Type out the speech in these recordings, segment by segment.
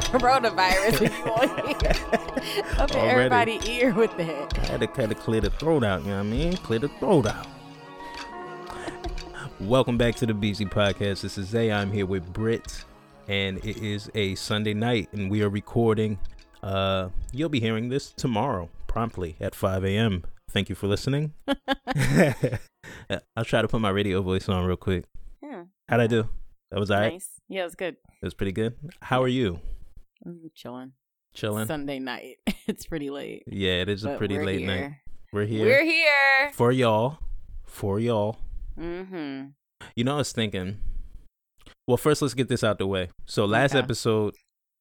about coronavirus if you want here. Up in everybody's ear with that. I had to kind of clear the throat out, you know what I mean? Clear the throat out. Welcome back to the BZ Podcast. This is Zay. I'm here with Britt, and it is a Sunday night, and we are recording. Uh, you'll be hearing this tomorrow, promptly at 5 a.m. Thank you for listening. I'll try to put my radio voice on real quick. Yeah, How'd I do? That was all right. nice. Yeah, was good. It was pretty good. How are you? I'm chilling. Chilling. Sunday night. it's pretty late. Yeah, it is a pretty late night. We're here We're here. for y'all. For y'all. Mm-hmm. You know, I was thinking. Well, first, let's get this out the way. So, last Okay. episode,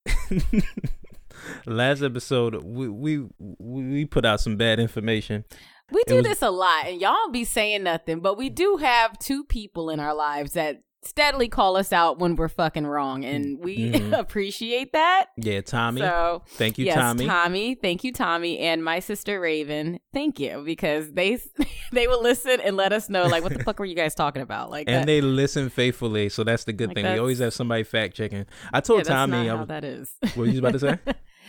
last episode, we, we we put out some bad information. We do was- this a lot, and y'all be saying nothing, but we do have two people in our lives that steadily call us out when we're fucking wrong, and we Mhm. appreciate that. Yeah, Tommy. So, thank you, yes, Tommy. Tommy, Thank you, Tommy, and my sister Raven. Thank you because they they will listen and let us know like what the fuck were you guys talking about? Like, and that- they listen faithfully, so that's the good Like, thing. We always have somebody fact checking. I yeah, told that's Tommy, I how was, that is. what were you about to say?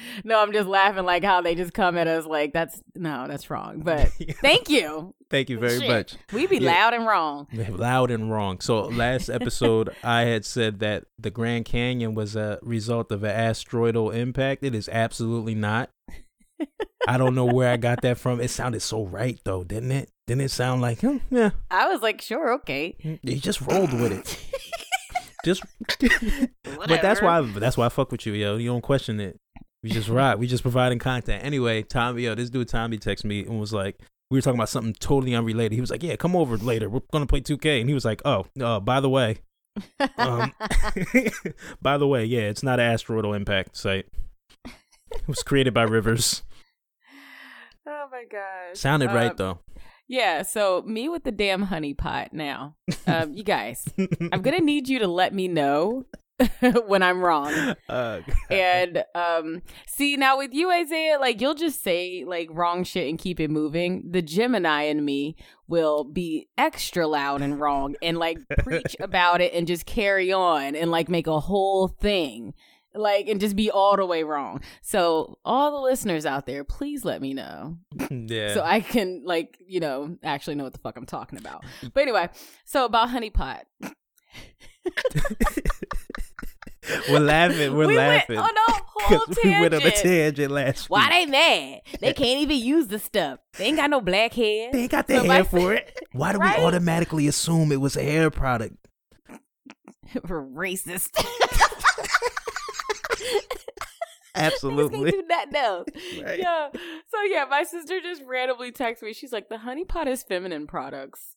no, I'm just laughing like how they just come at us like that's no, that's wrong. But thank you. Thank you very Shit. much. We be Yeah. loud and wrong. Loud and wrong. So last episode, I had said that the Grand Canyon was a result of an asteroidal impact. It is absolutely not. I don't know where I got that from. It sounded so right though, didn't it? Didn't it sound like, hmm, yeah, I was like, sure, okay. you just rolled with it. Just, but that's why that's why I fuck with you, yo. You don't question it. We just ride. We just providing content. Anyway, Tommy, yo, this dude Tommy texted me and was like, we were talking about something totally unrelated. He was like, yeah, come over later. We're gonna play 2K. And he was like, oh, uh, by the way, um, by the way, yeah, it's not an asteroidal impact site. It was created by Rivers. Oh my gosh. Sounded right Um, though. Yeah, so me with the damn honey pot now. Um, you guys, I'm gonna need you to let me know when I'm wrong. Uh, And um see now with you, Isaiah, like you'll just say like wrong shit and keep it moving. The Gemini in me will be extra loud and wrong and like preach about it and just carry on and like make a whole thing. Like and just be all the way wrong. So all the listeners out there, please let me know yeah. so I can like you know actually know what the fuck I'm talking about. But anyway, so about honey pot, we're laughing. We're we laughing. on a whole 'Cause we went on a tangent. tangent last Why week. they mad? They can't even use the stuff. They ain't got no black hair. They ain't got their the hair for it. Why do Right? we automatically assume it was a hair product? We're Racist. Absolutely. do that else. Right. Yeah. So yeah, my sister just randomly texted me. She's like, "The honey pot is feminine products."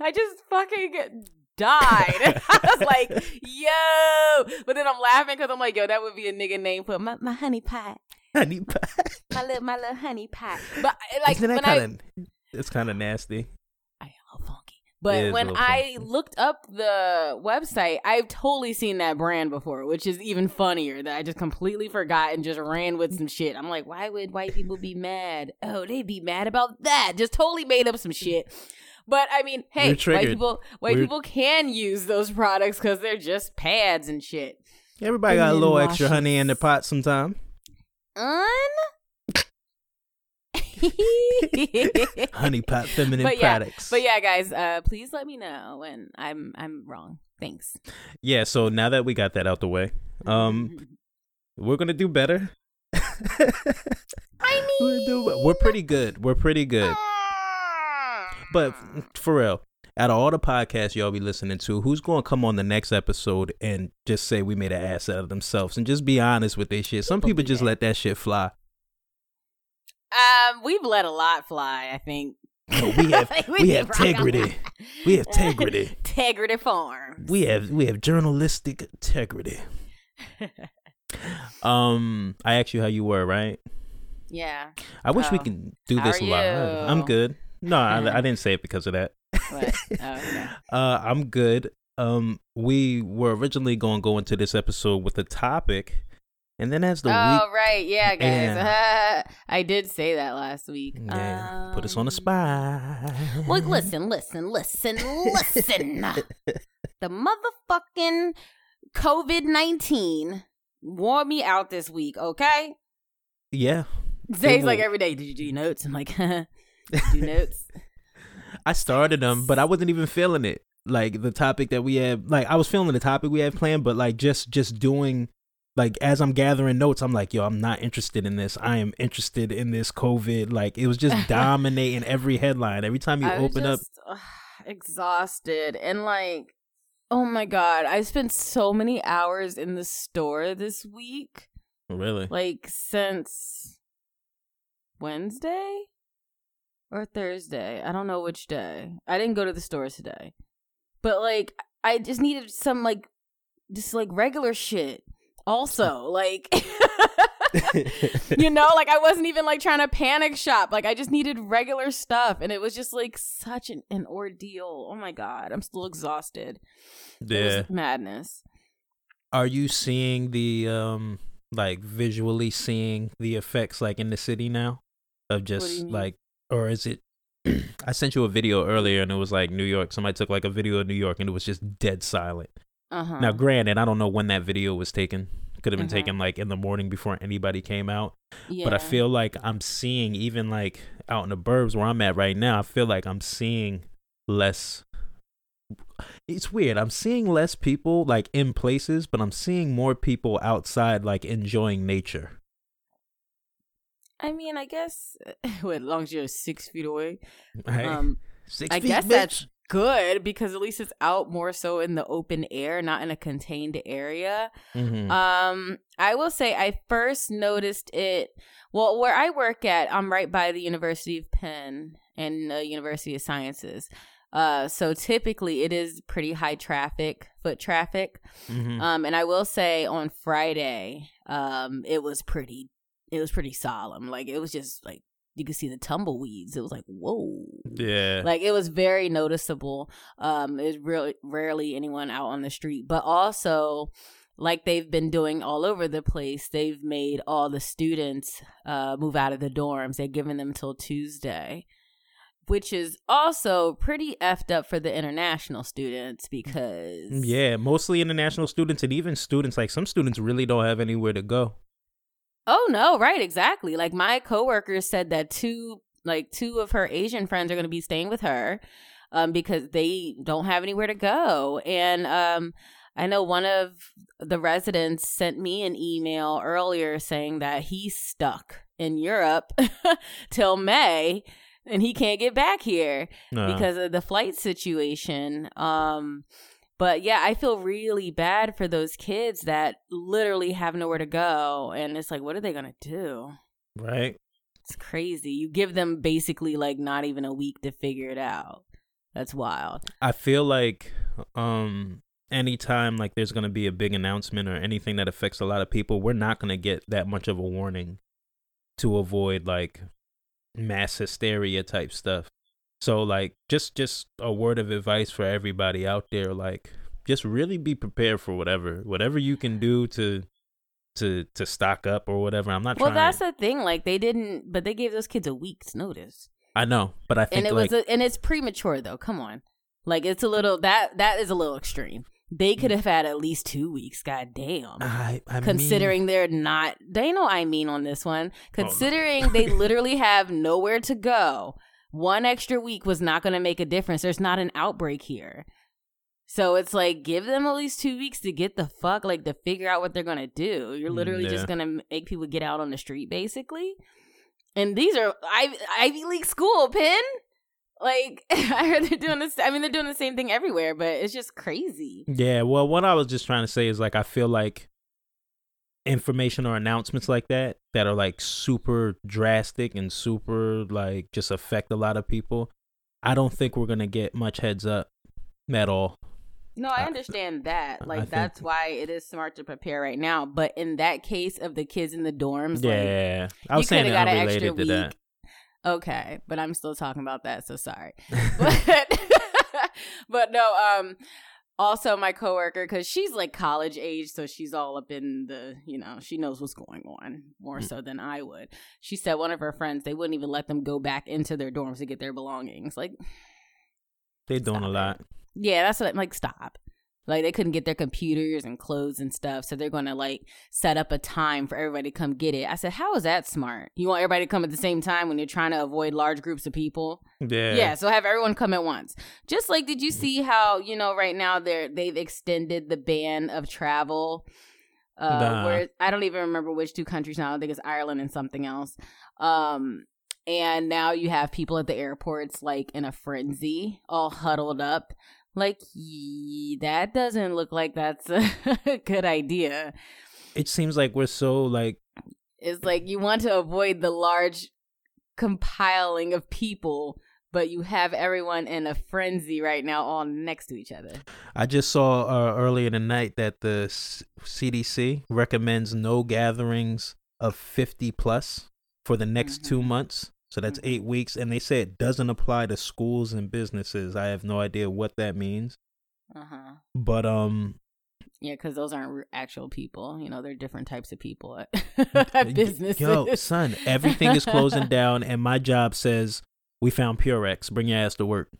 I just fucking died. I was like, "Yo!" But then I'm laughing because I'm like, "Yo, that would be a nigga name for my, my honey pot, Honey pot. my little my little honey pot." But eh, like Isn't that when I? It's kind of nasty. I am a funky. But when I funky. looked up the website, I've totally seen that brand before, which is even funnier that I just completely forgot and just ran with some shit. I'm like, why would white people be mad? Oh, they'd be mad about that. Just totally made up some shit. But I mean, hey, white people white We're- people can use those products because they're just pads and shit. Everybody got a Feminine little extra honey in the pot sometime. Un Honey pot feminine But yeah, products. But yeah, guys, uh, please let me know when I'm I'm wrong. Thanks. Yeah, so now that we got that out the way, um, we're gonna do better. I we're, do- we're pretty good. We're pretty good. But for real, out of all the podcasts y'all be listening to, who's gonna come on the next episode and just say we made an ass out of themselves and just be honest with their shit? Some People just let that shit fly. Um, we've let a lot fly. I think. No, we have Like, we did have integrity. We have integrity. Integrity Farms. We have we have journalistic integrity. Um, I asked you how you were, right? yeah. I wish we Oh. can do this live. I'm good. No, I, I didn't say it because of that. What? Oh, okay. Uh, I'm good. Um, we were originally going to go into this episode with a topic, and then as the oh week, right, yeah, guys. Yeah. I did say that last week. yeah, put us on the Um, spot. Look, listen, listen, listen, listen. the motherfucking COVID nineteen wore me out this week, okay? Yeah. Zay's like every day, did you do your notes? I'm like, do notes. I started them, but I wasn't even feeling it. Like the topic that we had, like I was feeling the topic we had planned, but like just just doing, like as I'm gathering notes, I'm like, yo, I'm not interested in this. I am interested in this COVID. Like it was just dominating every headline. Every time you I open just, up, ugh, exhausted and like, oh my god, I spent so many hours in the store this week. really, like since Wednesday or Thursday. I don't know which day. I didn't go to the stores today. But like I just needed some like just like regular shit. Also, like you know, like I wasn't even like trying to panic shop. Like I just needed regular stuff and it was just like such an, an ordeal. Oh my god, I'm still exhausted. It yeah. was madness. Are you seeing the um like visually seeing the effects like in the city now of just like or is it I sent you a video earlier and it was like New York. Somebody took like a video of New York and it was just dead silent. Uh-huh. Now, granted, I don't know when that video was taken. Could have been Mhm. taken like in the morning before anybody came out. yeah. But I feel like I'm seeing even like out in the burbs where I'm at right now. I feel like I'm seeing less. It's weird. I'm seeing less people like in places, but I'm seeing more people outside like enjoying nature. I mean, I guess as long as you're six feet away. Um, Six I feet, guess bitch. that's good because at least it's out more so in the open air, not in a contained area. Mhm. Um, I will say I first noticed it. Well, where I work at, I'm right by the University of Penn and the University of Sciences. Uh, so typically it is pretty high traffic, foot traffic. Mhm. Um, and I will say on Friday, um, it was pretty, it was pretty solemn. Like it was just like you could see the tumbleweeds. It was like whoa, yeah. like it was very noticeable. Um, there's really rarely anyone out on the street, but also like they've been doing all over the place. They've made all the students uh move out of the dorms. They're giving them till Tuesday. Which is also pretty effed up for the international students because yeah, mostly international students and even students like some students really don't have anywhere to go. Oh no, right, exactly. Like my coworkers said that two like two of her Asian friends are going to be staying with her um because they don't have anywhere to go. And um I know one of the residents sent me an email earlier saying that he's stuck in Europe till May and he can't get back here No. because of the flight situation. Um, but yeah, I feel really bad for those kids that literally have nowhere to go, and it's like, what are they gonna do? right? It's crazy. You give them basically like not even a week to figure it out. That's wild. I feel like um anytime like there's going to be a big announcement or anything that affects a lot of people, we're not going to get that much of a warning to avoid like mass hysteria type stuff. So like just just a word of advice for everybody out there like just really be prepared for whatever whatever you can do to to to stock up or whatever. I'm not Well, trying that's the thing. Like they didn't, but they gave those kids a week's notice, I know, but I think and it like was, a, and it's premature though. Come on, like it's a little that that is a little extreme. They could mm. have had at least two weeks. God damn. I, I mean- considering they're not they know I mean on this one. Oh, no. Considering they literally have nowhere to go. One extra week was not going to make a difference. There's not an outbreak here. So it's like give them at least 2 weeks to get the fuck like to figure out what they're going to do. You're Mm, literally yeah. just going to make people get out on the street basically. And these are Ivy, Ivy League school, Penn. Like I heard they're doing this I mean they're doing the same thing everywhere, but it's just crazy. Yeah, well, what I was just trying to say is like I feel like information or announcements like that that are like super drastic and super like just affect a lot of people. I don't think we're gonna get much heads up at all. No, I I- understand that. I Like think- that's why it is smart to prepare right now. But in that case of the kids in the dorms, like Yeah, I was saying coulda got unrelated to that. okay, but I'm still talking about that, so sorry. But but no, um also my coworker cuz she's like college age so she's all up in the, you know, she knows what's going on more Mm. so than I would. She said one of her friends they wouldn't even let them go back into their dorms to get their belongings. Like They're doing Stop a lot. yeah, that's what I'm like stop. Like they couldn't get their computers and clothes and stuff, so they're gonna like set up a time for everybody to come get it. I said, "How is that smart? You want everybody to come at the same time when you're trying to avoid large groups of people? Yeah. Yeah, so have everyone come at once. Just like, did you see how you know right now they're they've extended the ban of travel? Uh, Nah. where I don't even remember which two countries now. I think it's Ireland and something else. Um, and now you have people at the airports like in a frenzy, all huddled up. Like that doesn't look like that's a good idea. It seems like we're so like It's like you want to avoid the large compiling of people, but you have everyone in a frenzy right now, all next to each other. I just saw uh, earlier tonight that the S- CDC recommends no gatherings of 50 plus for the next two Mhm. months. So that's Mhm. eight weeks. And they say it doesn't apply to schools and businesses. I have no idea what that means. Uh huh. But um, Yeah, because those aren't actual people. You know, they're different types of people at, at businesses. Yo, son, everything is closing down, and my job says we found Purell. Bring your ass to work.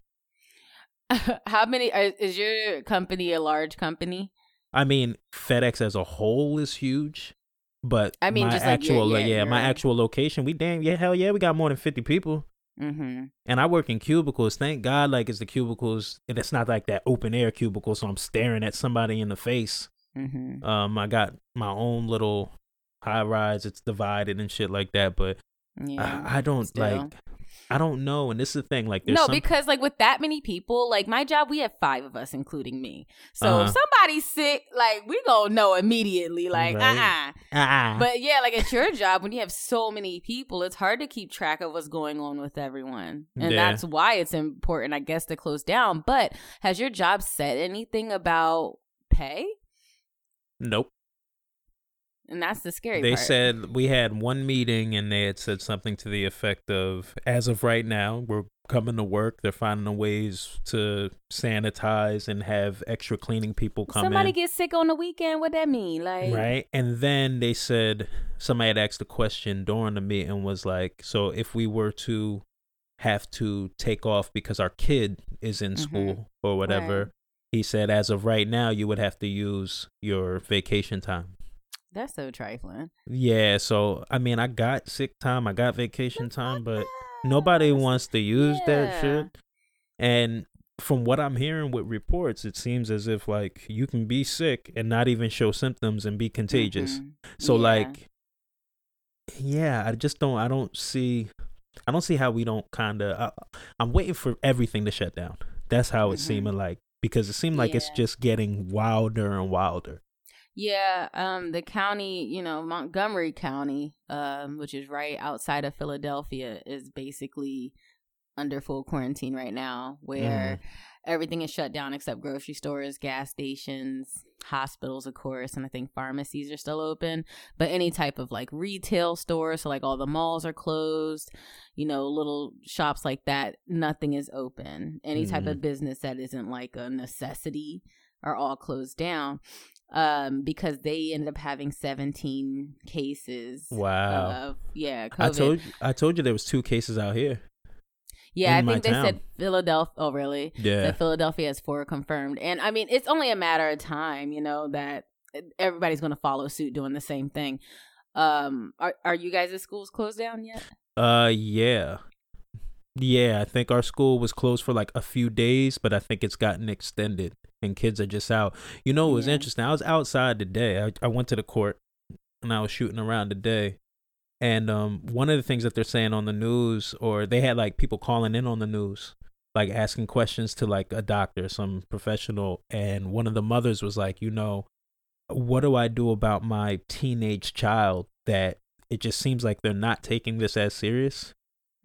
How many is your company a large company? I mean, FedEx as a whole is huge, but I mean, my just like your- actual, yeah, yeah, my your- actual location, we damn, yeah, hell yeah, we got more than fifty people. Mm-hmm. And I work in cubicles. Thank God, like it's the cubicles, and it's not like that open air cubicle, so I'm staring at somebody in the face. Mm-hmm. Um, I got my own little high rise. It's divided and shit like that, but Yeah. I, I don't still. like. I don't know, and this is the thing. Like, no, some, because like with that many people, like my job, we have five of us, including me. So if Uh-huh. somebody's sick, like we gonna know immediately. Like, Right. uh ah, But yeah, like at your job, when you have so many people, it's hard to keep track of what's going on with everyone, and Yeah. that's why it's important, I guess, to close down. But has your job said anything about pay? nope. And that's the scary part. They part. said we had one meeting and they had said something to the effect of as of right now, we're coming to work. They're finding ways to sanitize and have extra cleaning people come somebody in. gets sick on the weekend. What that mean? Like, right. And then they said somebody had asked a question during the meeting was like, so if we were to have to take off because our kid is in Mhm. school or whatever, Right. he said as of right now you would have to use your vacation time. That's so trifling. Yeah, so I mean, I got sick time, I got vacation time, but nobody wants to use that shit. And from what I'm hearing with reports, it seems as if like you can be sick and not even show symptoms and be contagious. Mhm. So Yeah. like yeah, I just don't I don't see I don't see how we don't kind of I'm waiting for everything to shut down. That's how it's Mhm. seeming like because it seemed like it's just getting wilder and wilder. Yeah, um, the county, you know, Montgomery County, um, which is right outside of Philadelphia, is basically under full quarantine right now, where everything is shut down except grocery stores, gas stations, hospitals, of course, and I think pharmacies are still open. But any type of like retail stores, so like all the malls are closed, you know, little shops like that, nothing is open. Any type of business that isn't like a necessity are all closed down um because they ended up having 17 cases Wow. of yeah COVID. I told you, I told you there was two cases out here. yeah i think they said philadelphia oh really Yeah. that philadelphia has four confirmed and i mean it's only a matter of time you know that everybody's going to follow suit doing the same thing um are, are you guys schools closed down yet Uh, yeah, yeah. I think our school was closed for like a few days, but I think it's gotten extended, and kids are just out. You know, it was Yeah. interesting. I was outside today. I I went to the court, and I was shooting around today. And um, one of the things that they're saying on the news, or they had like people calling in on the news, like asking questions to like a doctor, some professional, and one of the mothers was like, you know, what do I do about my teenage child that it just seems like they're not taking this as serious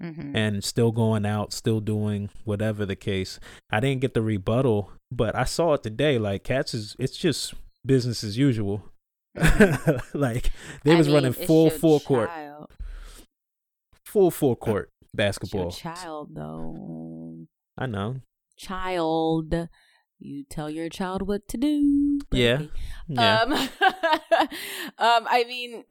mm-hmm. and still going out, still doing whatever the case. I didn't get the rebuttal, but I saw it today. Like cats is it's just business as usual. like they was running full full court, full full court It's your basketball. child though I know. child you tell your child what to do Yeah. Yeah. Um, um, I mean,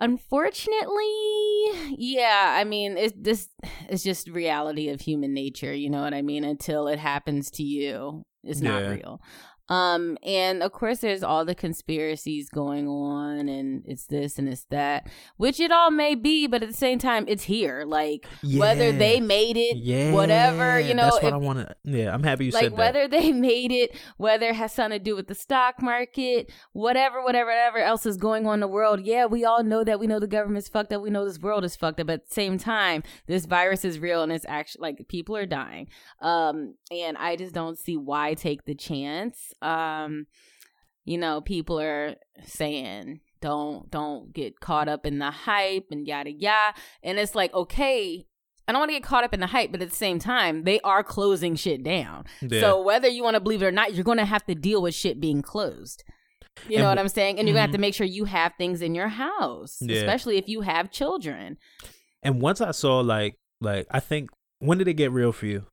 unfortunately, yeah. I mean, it's this. It's just reality of human nature. You know what I mean? Until it happens to you, It's not real. Um, and of course, there's all the conspiracies going on, and it's this and it's that, which it all may be, but at the same time, it's here. Like whether they made it, yeah, whatever, you know, That's what if- I want to. Yeah, I'm happy you like said that. whether they made it, whether it has something to do with the stock market, whatever, whatever, whatever else is going on in the world. Yeah, we all know that. We know the government's fucked up. We know this world is fucked up. But at the same time, this virus is real and it's actually like people are dying. Um, and I just don't see why take the chance. Um, you know, people are saying don't don't get caught up in the hype and yada yada. And it's like, okay, I don't want to get caught up in the hype, but at the same time, they are closing shit down. Yeah. So whether you want to believe it or not, you're going to have to deal with shit being closed. You know what I'm saying? And you're going to have Mhm. to make sure you have things in your house, Yeah. especially if you have children. And once I saw like like I think when did it get real for you?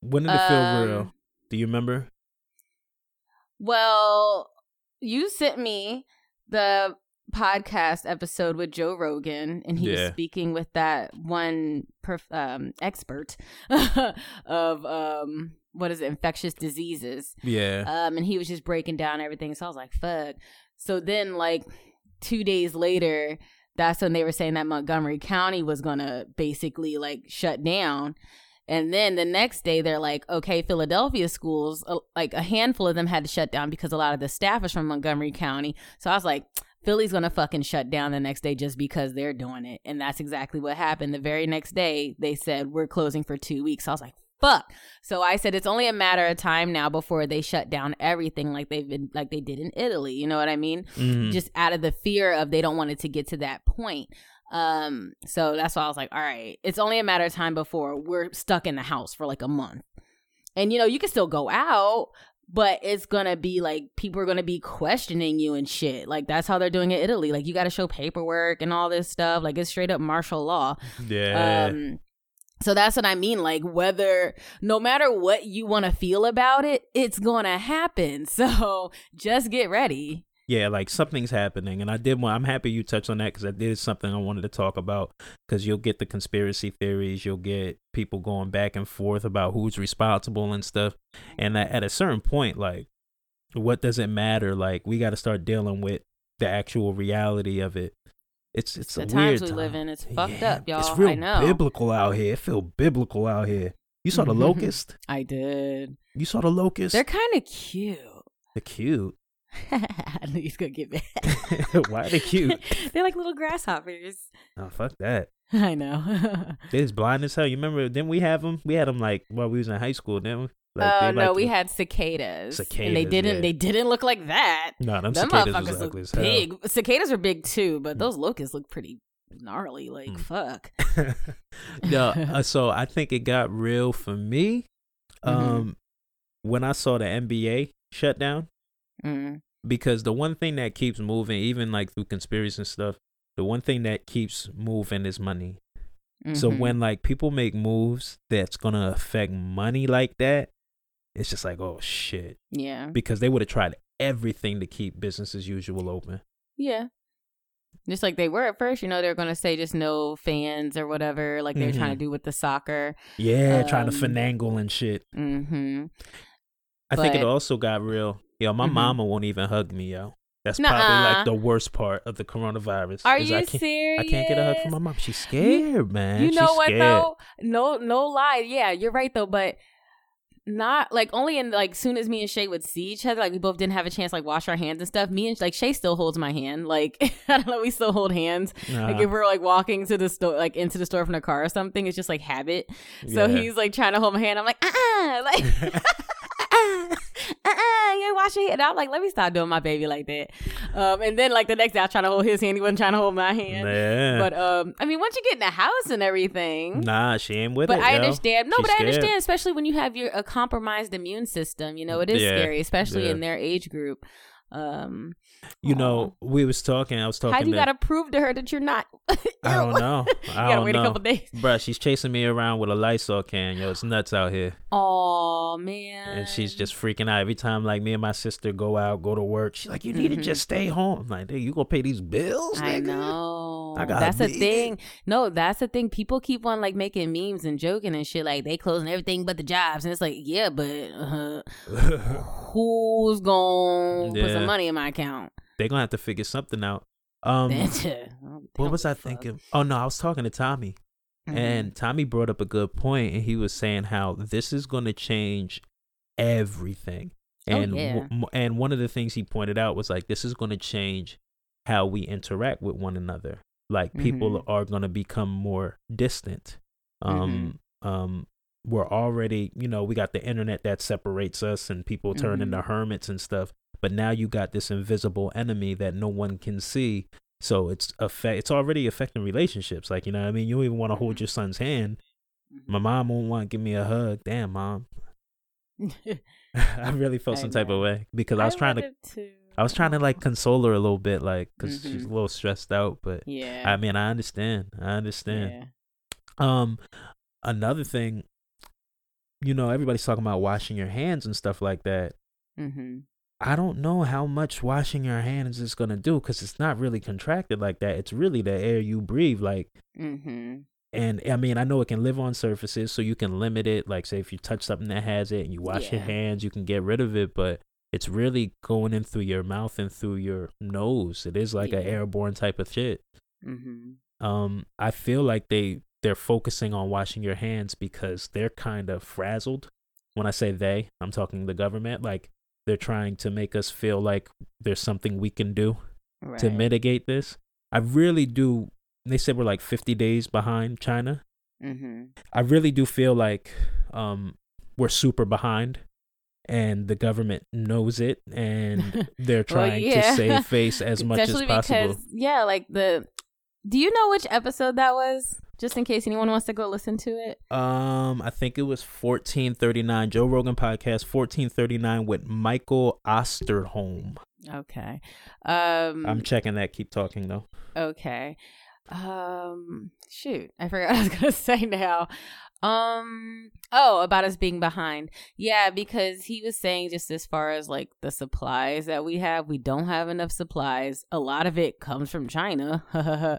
When did it feel Um, real? Do you remember? Well, you sent me the podcast episode with Joe Rogan, and he was speaking with that one perf- um, expert of um, what is it, infectious diseases. Yeah. Um, and he was just breaking down everything. So I was like, fuck. So then, like, two days later, that's when they were saying that Montgomery County was gonna basically like shut down. And then the next day, they're like, okay, Philadelphia schools, uh, like a handful of them had to shut down because a lot of the staff is from Montgomery County. So I was like, Philly's gonna fucking shut down the next day just because they're doing it. And that's exactly what happened. The very next day, they said, we're closing for two weeks. I was like, fuck. So I said, it's only a matter of time now before they shut down everything like they've been, like they did in Italy. You know what I mean? Mhm. just out of the fear of they don't want it to get to that point. Um, so that's why I was like, all right, it's only a matter of time before we're stuck in the house for like a month. And you know, you can still go out, but it's gonna be like people are gonna be questioning you and shit. Like that's how they're doing it in Italy. Like you gotta show paperwork and all this stuff. Like it's straight up martial law. yeah. Um so that's what I mean. Like whether no matter what you want to feel about it, it's gonna happen. So just get ready. Yeah, like something's happening, and I did. Want, I'm happy you touched on that because that is something I wanted to talk about. Because you'll get the conspiracy theories, you'll get people going back and forth about who's responsible and stuff. And at, at a certain point, like, what does it matter? Like, we got to start dealing with the actual reality of it. It's it's the a times weird we time. live in, it's fucked Yeah, up, y'all. It's real I know. biblical out here. It feel biblical out here. You saw the Mhm. locust. I did. You saw the locust. They're kind of cute. They're cute. I knew he's gonna get mad. Why are they cute? They're like little grasshoppers. Oh fuck that. I know. They was blind as hell. You remember? Didn't we have them? We had them like while we was in high school. Didn't we? Like, Oh no, like we had cicadas, Cicadas. and they didn't. yeah. They didn't look like that. No, them Them cicadas was ugly as hell. big. Cicadas are big too, but those locusts look pretty gnarly. Like Mm. fuck. no, uh, so I think it got real for me. Mhm. Um, when I saw the NBA shut down, Mm. because the one thing that keeps moving, even like through conspiracies and stuff, the one thing that keeps moving is money. So Mhm. when like people make moves that's gonna affect money like that, it's just like oh shit, yeah, because they would have tried everything to keep business as usual open. yeah. Just like they were at first, you know, they're gonna say just no fans or whatever, like they're trying to Mhm. do with the soccer. Yeah, trying to Um, finagle and shit. Mm-hmm. I think it also got real. Yo, my Mhm. mama won't even hug me, yo. That's probably Nuh-uh. like the worst part of the coronavirus. Are you I can't, serious? I can't get a hug from my mom. She's scared, man. You know She's what scared. though? No, no lie. Yeah, you're right though. But not like only in like soon as me and Shay would see each other, like we both didn't have a chance like wash our hands and stuff. Me and like Shay still holds my hand. Like I don't know, we still hold hands. Like if we're like walking to the store, like into the store from the car or something, it's just like habit. So Yeah. he's like trying to hold my hand. I'm like, uh, uh like. Uh-uh, uh-uh, you ain't wash your hand. And I'm like, let me stop doing my baby like that. Um, and then like the next day, I was trying to hold his hand. He wasn't trying to hold my hand. Yeah. But um, I mean, once you get in the house and everything, nah, she ain't with but it. I yo. understand. No, She's but I scared. understand, especially when you have your a compromised immune system. You know, it is Yeah, scary, especially yeah. in their age group. Um, You know, we was talking. I was talking. how do you to, gotta prove to her that you're not? I don't know. you I gotta don't wait know. a couple days. Bruh, she's chasing me around with a Lysol can. Yo, it's nuts out here. Oh man. And she's just freaking out every time. Like me and my sister go out, go to work. She's like, "You need Mhm. to just stay home." I'm like, "Dude, you gonna pay these bills, I know. I got that's the beat. thing. No, that's the thing. People keep on like making memes and joking and shit. Like they closing everything but the jobs, and it's like, yeah, but uh, who's gonna put Yeah. Some money in my account? They're gonna have to figure something out. Um, what was I thinking? Oh no, I was talking to Tommy, Mhm. and Tommy brought up a good point, and he was saying how this is gonna change everything. Oh, And yeah. w- and one of the things he pointed out was like this is going to change how we interact with one another. Like people Mhm. are going to become more distant. Um Mm-hmm. um we're already, you know, we got the internet that separates us and people turn into Mhm. hermits and stuff. But now you got this invisible enemy that no one can see. So it's affect it's already affecting relationships. Like, you know what I mean? You don't even want to hold Mhm. your son's hand. Mm-hmm. My mom won't want to give me a hug. Damn, mom. I really felt Hey, some type of way because I was trying to to. I was trying to like console her a little bit, like, because she's a Mhm. little stressed out. But Yeah. I mean, I understand. I understand. Yeah. Um, another thing, you know, everybody's talking about washing your hands and stuff like that. Mm-hmm. I don't know how much washing your hands is gonna do because it's not really contracted like that. It's really the air you breathe, like. Mm-hmm. And I mean, I know it can live on surfaces, so you can limit it. Like, say, if you touch something that has it and you wash your hands, you can get rid of it. But it's really going in through your mouth and through your nose. It is like an airborne type of shit. Mm-hmm. Um, I feel like they they're focusing on washing your hands because they're kind of frazzled. When I say they, I'm talking the government. Like they're trying to make us feel like there's something we can do Right. to mitigate this. I really do. They said we're like 50 days behind China. Mm-hmm. I really do feel like um, we're super behind, and the government knows it, and they're Well, trying yeah. to save face as much as possible. because yeah, like the. Do you know which episode that was? Just in case anyone wants to go listen to it. Um, I think it was 1439 Joe Rogan podcast 1439 with Michael Osterholm. Okay. Um. I'm checking that. Keep talking though. Okay. Um shoot, I forgot what I was gonna say now. Um oh, about us being behind. Yeah, because he was saying just as far as like the supplies that we have, we don't have enough supplies. A lot of it comes from China.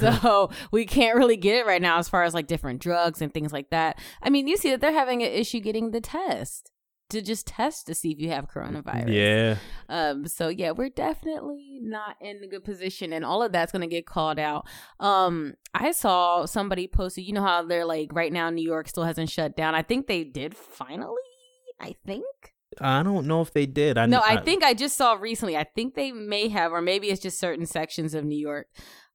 so we can't really get it right now as far as like different drugs and things like that. I mean, you see that they're having an issue getting the test to just test to see if you have coronavirus. yeah. Um, so yeah, we're definitely not in a good position, and all of that's gonna get called out. Um, I saw somebody posted, you know how they're like right now, New York still hasn't shut down. I think they did finally. I think. I don't know if they did. I no, I, think I just saw recently. I think they may have, or maybe it's just certain sections of New York.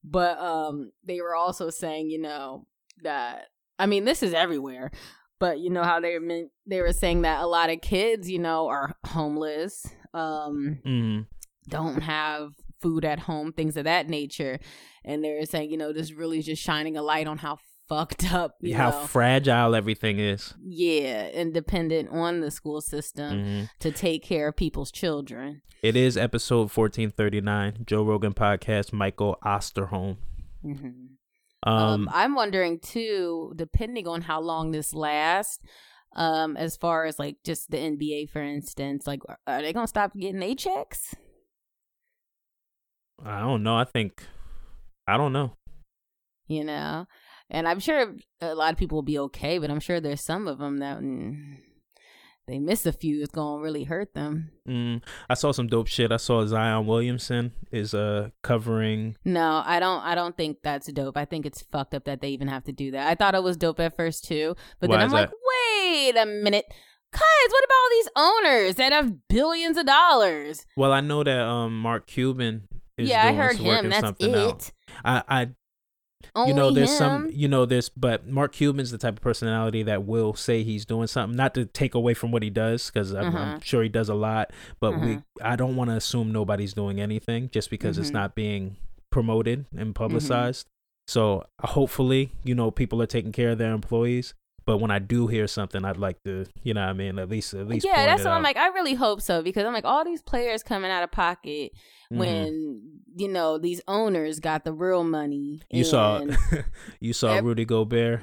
But um, they were also saying, you know, that I mean, this is everywhere. But you know how they meant they were saying that a lot of kids, you know, are homeless. Um, Mm, don't have food at home, things of that nature. And they're saying, you know, this really just shining a light on how fucked up, you how know, fragile everything is. yeah, and dependent on the school system Mhm. to take care of people's children. It is episode 1439 Joe Rogan podcast. Michael Osterholm. hmm Um, Um, I'm wondering too, depending on how long this lasts, um, as far as like just the NBA, for instance, like are they gonna stop getting their checks? I don't know. I think I don't know. You know, and I'm sure a lot of people will be okay, but I'm sure there's some of them that mm, they miss a few. It's gonna really hurt them. Mm, I saw some dope shit. I saw Zion Williamson is uh covering. No, I don't. I don't think that's dope. I think it's fucked up that they even have to do that. I thought it was dope at first too, but Why then I'm like, that? wait a minute, cuz what about all these owners that have billions of dollars? Well, I know that um Mark Cuban is yeah, I heard him. That's it. out. I I Only you know there's him. some you know this but mark cuban's the type of personality that will say he's doing something not to take away from what he does because I'm, I'm Uh-huh. sure he does a lot but we Uh-huh. i don't want to assume nobody's doing anything just because it's Mhm. not being promoted and Mm-hmm. publicized so hopefully you know people are taking care of their employees but when i do hear something i'd like to you know what i mean at least at least yeah, that's what I'm like. I really hope so because I'm like all these players coming out of pocket Mhm. when you know these owners got the real money. you saw you saw Ev- rudy gobert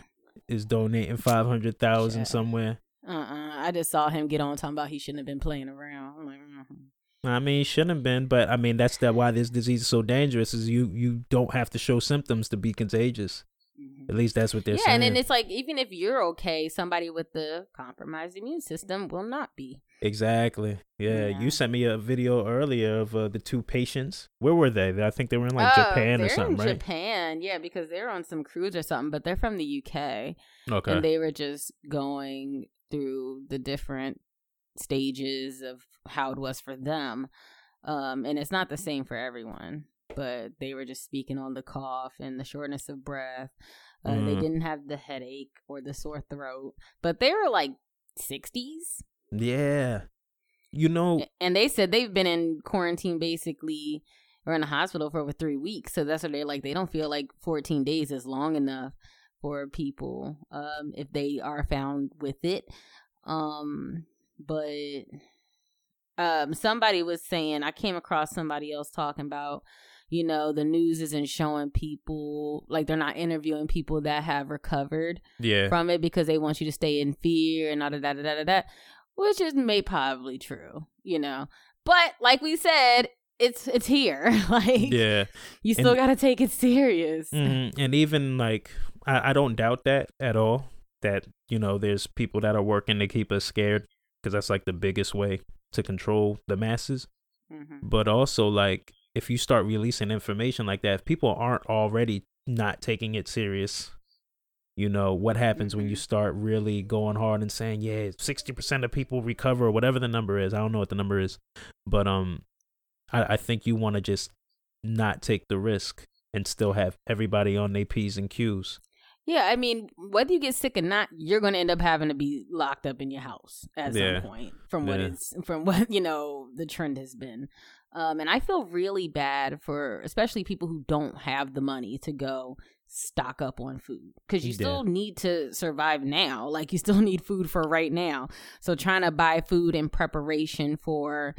is donating 500000 Shut up. somewhere Uh-uh. I just saw him get on talking about he shouldn't have been playing around. I'm like, mhm. I mean, shouldn't have been, but I mean that's that why this disease is so dangerous. Is you you don't have to show symptoms to be contagious. At least that's what they're yeah, saying. and then it's like even if you're okay, somebody with the compromised immune system will not be. Exactly. Yeah, yeah. you sent me a video earlier of uh, the two patients. Where were they? I think they were in like oh, Japan or something, right? Japan, yeah, because they're on some cruise or something, but they're from the UK. Okay. And they were just going through the different stages of how it was for them. Um, and it's not the same for everyone, but they were just speaking on the cough and the shortness of breath. Uh, mm. They didn't have the headache or the sore throat, but they were like 60s. Yeah. You know, and they said they've been in quarantine basically or in the hospital for over three weeks. So that's what they're like. They don't feel like 14 days is long enough for people um, if they are found with it. Um, but um, somebody was saying I came across somebody else talking about you know the news isn't showing people like they're not interviewing people that have recovered yeah. from it because they want you to stay in fear and da da da da da da, which is may probably true, you know. But like we said, it's it's here. like yeah, you still got to take it serious. Mm-hmm. And even like I, I don't doubt that at all. That you know, there's people that are working to keep us scared because that's like the biggest way to control the masses. Mm-hmm. But also, like, if you start releasing information like that, if people aren't already not taking it serious, you know, what happens mm-hmm. when you mm-hmm. start really going hard and saying, yeah, 60% of people recover or whatever the number is. I don't know what the number is. But um, I, I think you want to just not take the risk and still have everybody on their P's and Q's. Yeah, I mean, whether you get sick or not, you're going to end up having to be locked up in your house at yeah. some point. From what yeah. it's from what you know the trend has been, um, and I feel really bad for especially people who don't have the money to go stock up on food because you still need to survive now. Like you still need food for right now. So trying to buy food in preparation for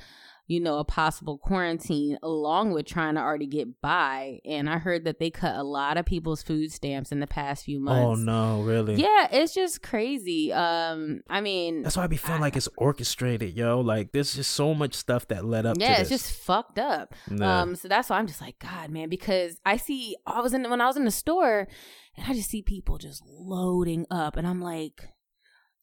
you know, a possible quarantine along with trying to already get by. And I heard that they cut a lot of people's food stamps in the past few oh, months. Oh no, really? Yeah, it's just crazy. Um, I mean That's why I be feeling I, like it's orchestrated, yo. Like there's just so much stuff that led up to yeah, it's just fucked up. Nah. Um, so that's why I'm just like, God, man, because I see I was in when I was in the store and I just see people just loading up and I'm like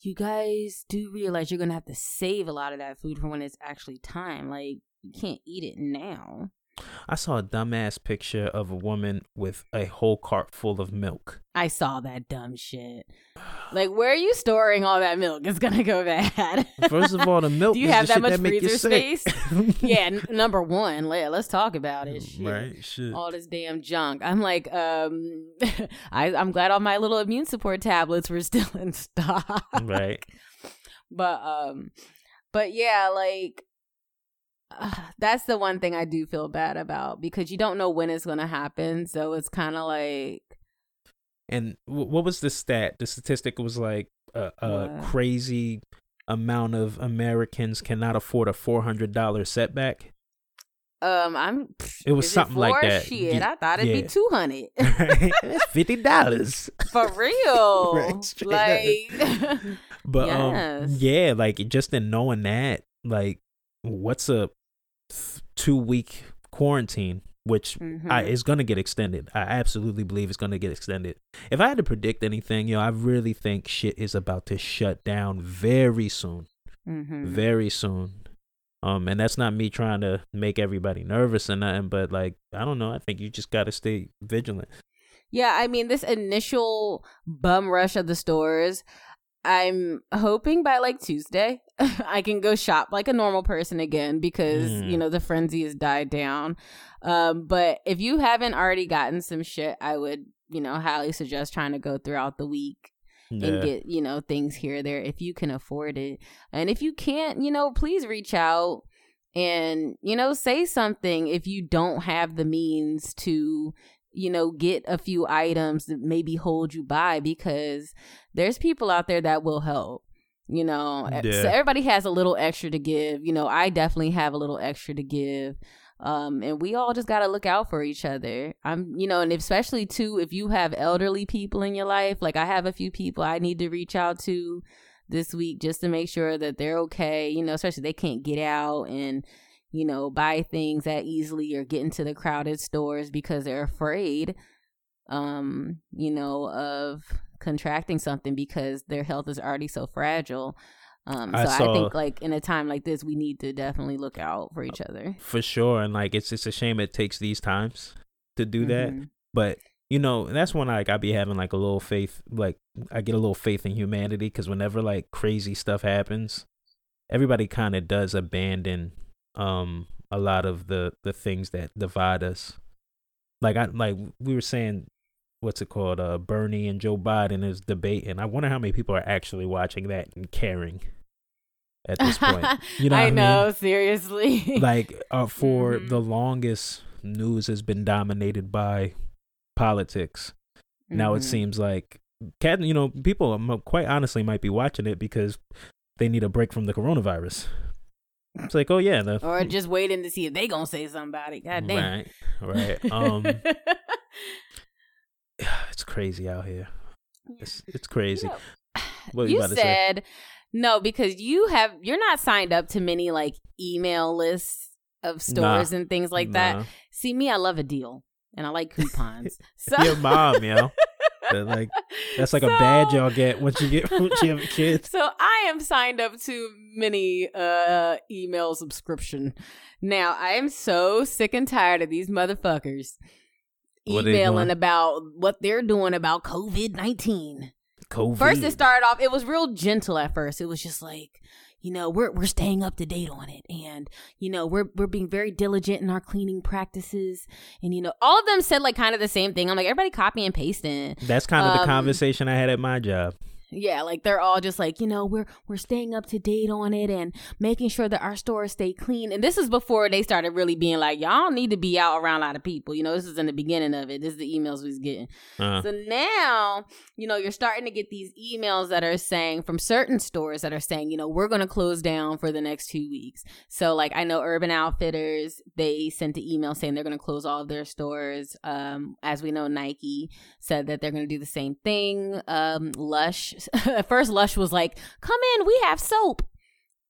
you guys do realize you're gonna have to save a lot of that food for when it's actually time. Like you can't eat it now. I saw a dumbass picture of a woman with a whole cart full of milk. I saw that dumb shit. Like, where are you storing all that milk? It's gonna go bad. First of all, the milk. Do you have that much that freezer space? yeah, n- number one. Let, let's talk about it. Shit. Right, shit. All this damn junk. I'm like, um, I, I'm glad all my little immune support tablets were still in stock. Right. But um, but yeah, like that's the one thing I do feel bad about because you don't know when it's going to happen. So it's kind of like. And what was the stat? The statistic was like a, a crazy amount of Americans cannot afford a four hundred dollar setback. Um, I'm. It was something it like that. Shit, yeah, I thought it'd yeah. be two hundred. It's fifty dollars for real. right, like, but um, yes. um, yeah, like just in knowing that, like, what's a two week quarantine, which mm-hmm. I, is going to get extended. I absolutely believe it's going to get extended. If I had to predict anything, you know, I really think shit is about to shut down very soon. Mm-hmm. Very soon. Um, and that's not me trying to make everybody nervous or nothing, but like, I don't know. I think you just got to stay vigilant. Yeah, I mean, this initial bum rush of the stores, I'm hoping by like Tuesday I can go shop like a normal person again because mm. you know the frenzy has died down. Um, but if you haven't already gotten some shit, I would you know highly suggest trying to go throughout the week yeah. and get you know things here there if you can afford it. And if you can't, you know, please reach out and you know say something if you don't have the means to you know, get a few items that maybe hold you by because there's people out there that will help. You know, yeah. so everybody has a little extra to give. You know, I definitely have a little extra to give. Um, and we all just got to look out for each other. I'm, you know, and especially too, if you have elderly people in your life, like I have a few people I need to reach out to this week just to make sure that they're okay, you know, especially they can't get out and, you know, buy things that easily or get into the crowded stores because they're afraid, um, you know, of contracting something because their health is already so fragile. Um, so I, saw, I, think like in a time like this, we need to definitely look out for each other. For sure, and like it's it's a shame it takes these times to do mm-hmm. that, but you know that's when like I be having like a little faith, like I get a little faith in humanity because whenever like crazy stuff happens, everybody kind of does abandon um a lot of the the things that divide us. Like I like we were saying what's it called? Uh, Bernie and Joe Biden is debating. I wonder how many people are actually watching that and caring at this point. You know, I, I know, mean? seriously. like uh, for mm-hmm. the longest, news has been dominated by politics. Mm-hmm. Now it mm-hmm. seems like, cat, you know, people quite honestly might be watching it because they need a break from the coronavirus. It's like, oh yeah, the, or just waiting to see if they gonna say something about it. God damn. Right, right. Um, it's crazy out here. It's it's crazy. You, know, what you, you said no because you have you're not signed up to many like email lists of stores nah, and things like nah. that. See me, I love a deal and I like coupons. So your mom, yo. like that's like so, a badge y'all get once you get once you have kids. So I am signed up to many uh email subscription. Now I am so sick and tired of these motherfuckers emailing about what they're doing about COVID nineteen. COVID. First, it started off. It was real gentle at first. It was just like, you know, we're we're staying up to date on it, and you know, we're we're being very diligent in our cleaning practices, and you know, all of them said like kind of the same thing. I'm like, everybody copy and pasting. That's kind of um, the conversation I had at my job. Yeah, like they're all just like, you know, we're we're staying up to date on it and making sure that our stores stay clean. And this is before they started really being like, y'all need to be out around a lot of people. You know, this is in the beginning of it. This is the emails we was getting. Uh-huh. So now, you know, you're starting to get these emails that are saying from certain stores that are saying, you know, we're gonna close down for the next two weeks. So like I know Urban Outfitters, they sent an email saying they're gonna close all of their stores. Um, as we know, Nike said that they're gonna do the same thing. Um, Lush at first Lush was like, "Come in, we have soap.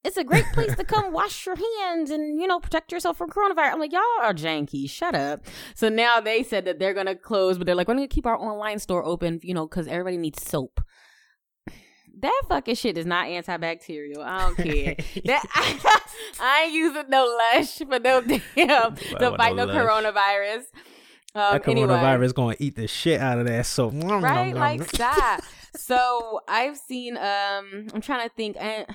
It's a great place to come wash your hands and you know protect yourself from coronavirus." I'm like, "Y'all are janky. Shut up." So now they said that they're gonna close, but they're like, "We're gonna keep our online store open, you know, because everybody needs soap." That fucking shit is not antibacterial. I don't care. that, I, I, ain't using no Lush for no damn to fight no, no coronavirus. Um, that coronavirus anyway. gonna eat the shit out of that soap. Right? Like stop so I've seen. Um, I'm trying to think. I,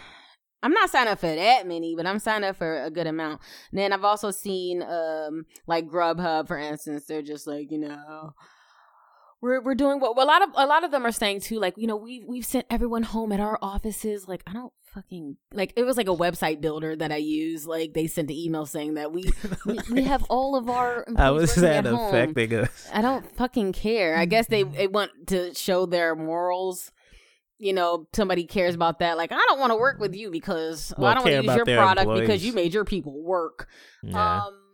I'm not signed up for that many, but I'm signed up for a good amount. And then I've also seen um like Grubhub, for instance. They're just like you know we're we're doing what well, a lot of a lot of them are saying too. Like you know we we've sent everyone home at our offices. Like I don't fucking like it was like a website builder that I use. Like they sent the email saying that we we, we have all of our I was that affecting us? I don't fucking care. I guess they they want to show their morals. You know, somebody cares about that. Like, I don't want to work with you because well, I don't want to use your product employees. because you made your people work. Yeah. Um,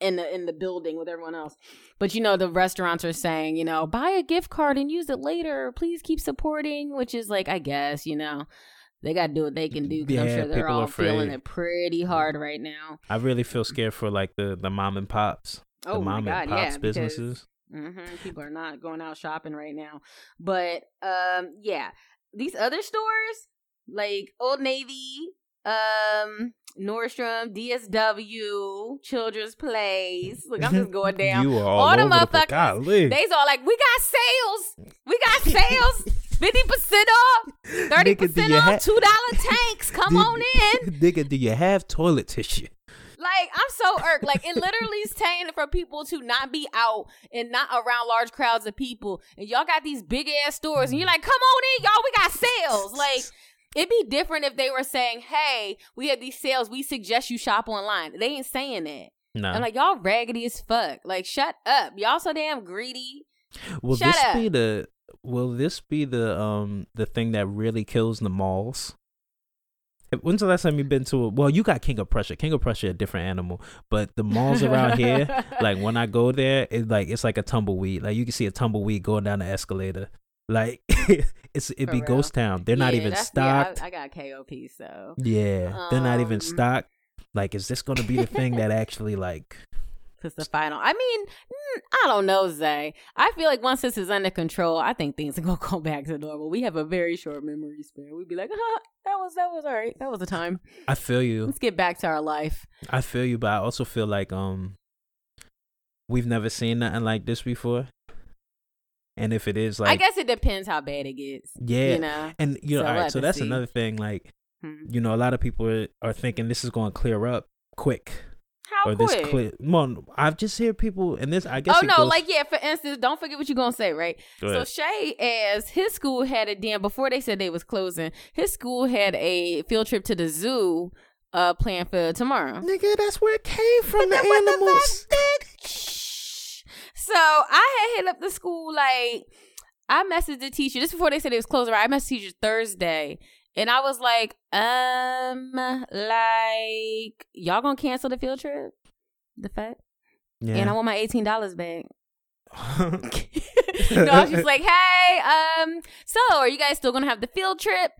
in the in the building with everyone else. But you know, the restaurants are saying, you know, buy a gift card and use it later. Please keep supporting, which is like, I guess, you know they got to do what they can do because yeah, I'm sure they're all feeling it pretty hard right now. I really feel scared for like the the mom and pops, oh the mom God, and pops yeah, businesses. Because, mm-hmm, people are not going out shopping right now, but um, yeah, these other stores like Old Navy, um, Nordstrom, DSW, Children's Place. Look, I'm just going down. you are all, all the motherfuckers. The they's all like, we got sales. We got sales. Fifty percent off, thirty percent off, ha- two dollar tanks. Come on in, nigga. Do you have toilet tissue? Like I'm so irked. Like it literally is saying for people to not be out and not around large crowds of people. And y'all got these big ass stores, and you're like, come on in, y'all. We got sales. Like it'd be different if they were saying, hey, we have these sales. We suggest you shop online. They ain't saying that. No. I'm like, y'all raggedy as fuck. Like, shut up. Y'all so damn greedy. Will Shut this up. be the will this be the um the thing that really kills the malls? When's the last time you've been to a well, you got King of Prussia. King of Prussia a different animal. But the malls around here, like when I go there, it's like it's like a tumbleweed. Like you can see a tumbleweed going down the escalator. Like it's it be real? ghost town. They're yeah, not even stocked. Yeah, I, I, got KOP, so yeah, they're not even um, stocked. Like, is this going to be the thing that actually like? It's the final. I mean, mm, I don't know, Zay. I feel like once this is under control, I think things are gonna go back to normal. We have a very short memory span. We'd be like, huh, that was that was all right. That was the time. I feel you. Let's get back to our life. I feel you, but I also feel like um, we've never seen nothing like this before. And if it is like, I guess it depends how bad it gets. yeah, You know. and you know, So all right. So that's see. another thing. Like, Hmm. you know, a lot of people are, are thinking this is going to clear up quick, How or quick? this clear. Well, I've just hear people, and this I guess. Oh no, goes- like yeah, for instance, don't forget what you're gonna say, right? Go So. Shay, as his school had a damn before they said they was closing, his school had a field trip to the zoo uh planned for tomorrow. nigga, that's where it came from. But the animals. So I had hit up the school like I messaged the teacher. just before they said it was closing. Right? I messaged the teacher Thursday, and I was like, um, like y'all gonna cancel the field trip? The fact, yeah. and I want my eighteen dollars back. no, I was just like, hey, um, so are you guys still gonna have the field trip?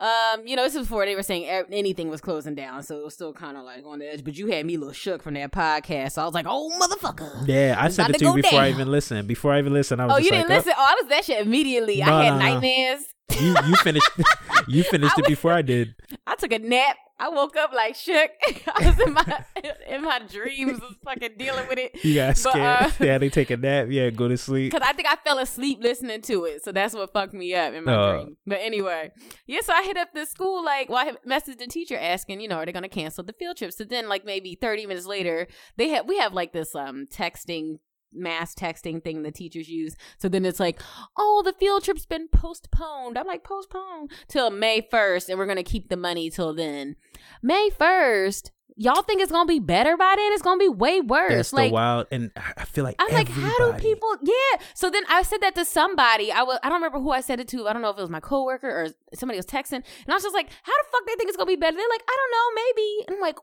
Um, you know, this is before they were saying anything was closing down, so it was still kind of like on the edge. But you had me a little shook from that podcast, so I was like, "Oh, motherfucker!" yeah, I sent it to you before I even listened. Before I even listened, I was like, Oh, you didn't listen? Oh, I was that shit immediately. I had nightmares. You you finished. you finished I it before I did. I took a nap. I woke up like shook. I was in my in my dreams, was fucking dealing with it. You got But, scared. uh, yeah, they take a nap. Yeah, go to sleep. Cause I think I fell asleep listening to it, so that's what fucked me up in my Oh. dream. But anyway, yeah. So I hit up the school like, well, I messaged the teacher asking, you know, are they gonna cancel the field trip? So then, like maybe thirty minutes later, they have we have like this um texting mass texting thing the teachers use. So then it's like, oh, the field trip's been postponed. I'm like, postponed till May first, and we're gonna keep the money till then. May first. Y'all think it's gonna be better by then? It's gonna be way worse. That's like the wild, and I- feel like I'm like, how do people? Yeah. So then I said that to somebody. I was, I don't remember who I said it to. I don't know if it was my coworker or somebody was texting, and I was just like, how the fuck they think it's gonna be better? They're like, I don't know, maybe. And I'm like,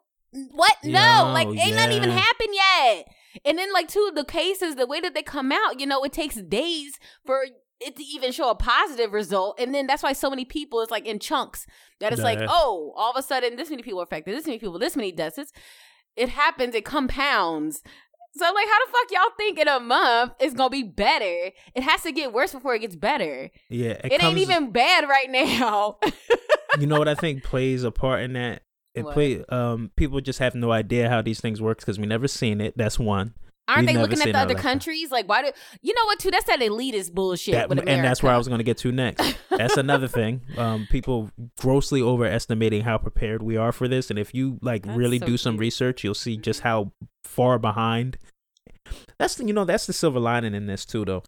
what? No, Yo, like ain't not even happened yet. And then like two of the cases, the way that they come out, you know, it takes days for it to even show a positive result. And then that's why so many people it's like in chunks that it's like, oh, all of a sudden this many people are affected, this many people, this many deaths. It's, it happens, it compounds. So like, how the fuck y'all think in a month it's gonna be better? It has to get worse before it gets better. Yeah, It, ain't comes- even bad right now. you know what I think plays a part in that. It What? play. Um, people just have no idea how these things work because we never seen it. That's one. Aren't We've they looking at the other like that. countries? Like, why do you know what? Too, that's that elitist bullshit. That, and that's where I was going to get to next. That's another thing. Um, people grossly overestimating how prepared we are for this, and if you like That's really so do some research, you'll see just how far behind. That's the- you know that's the silver lining in this too, though.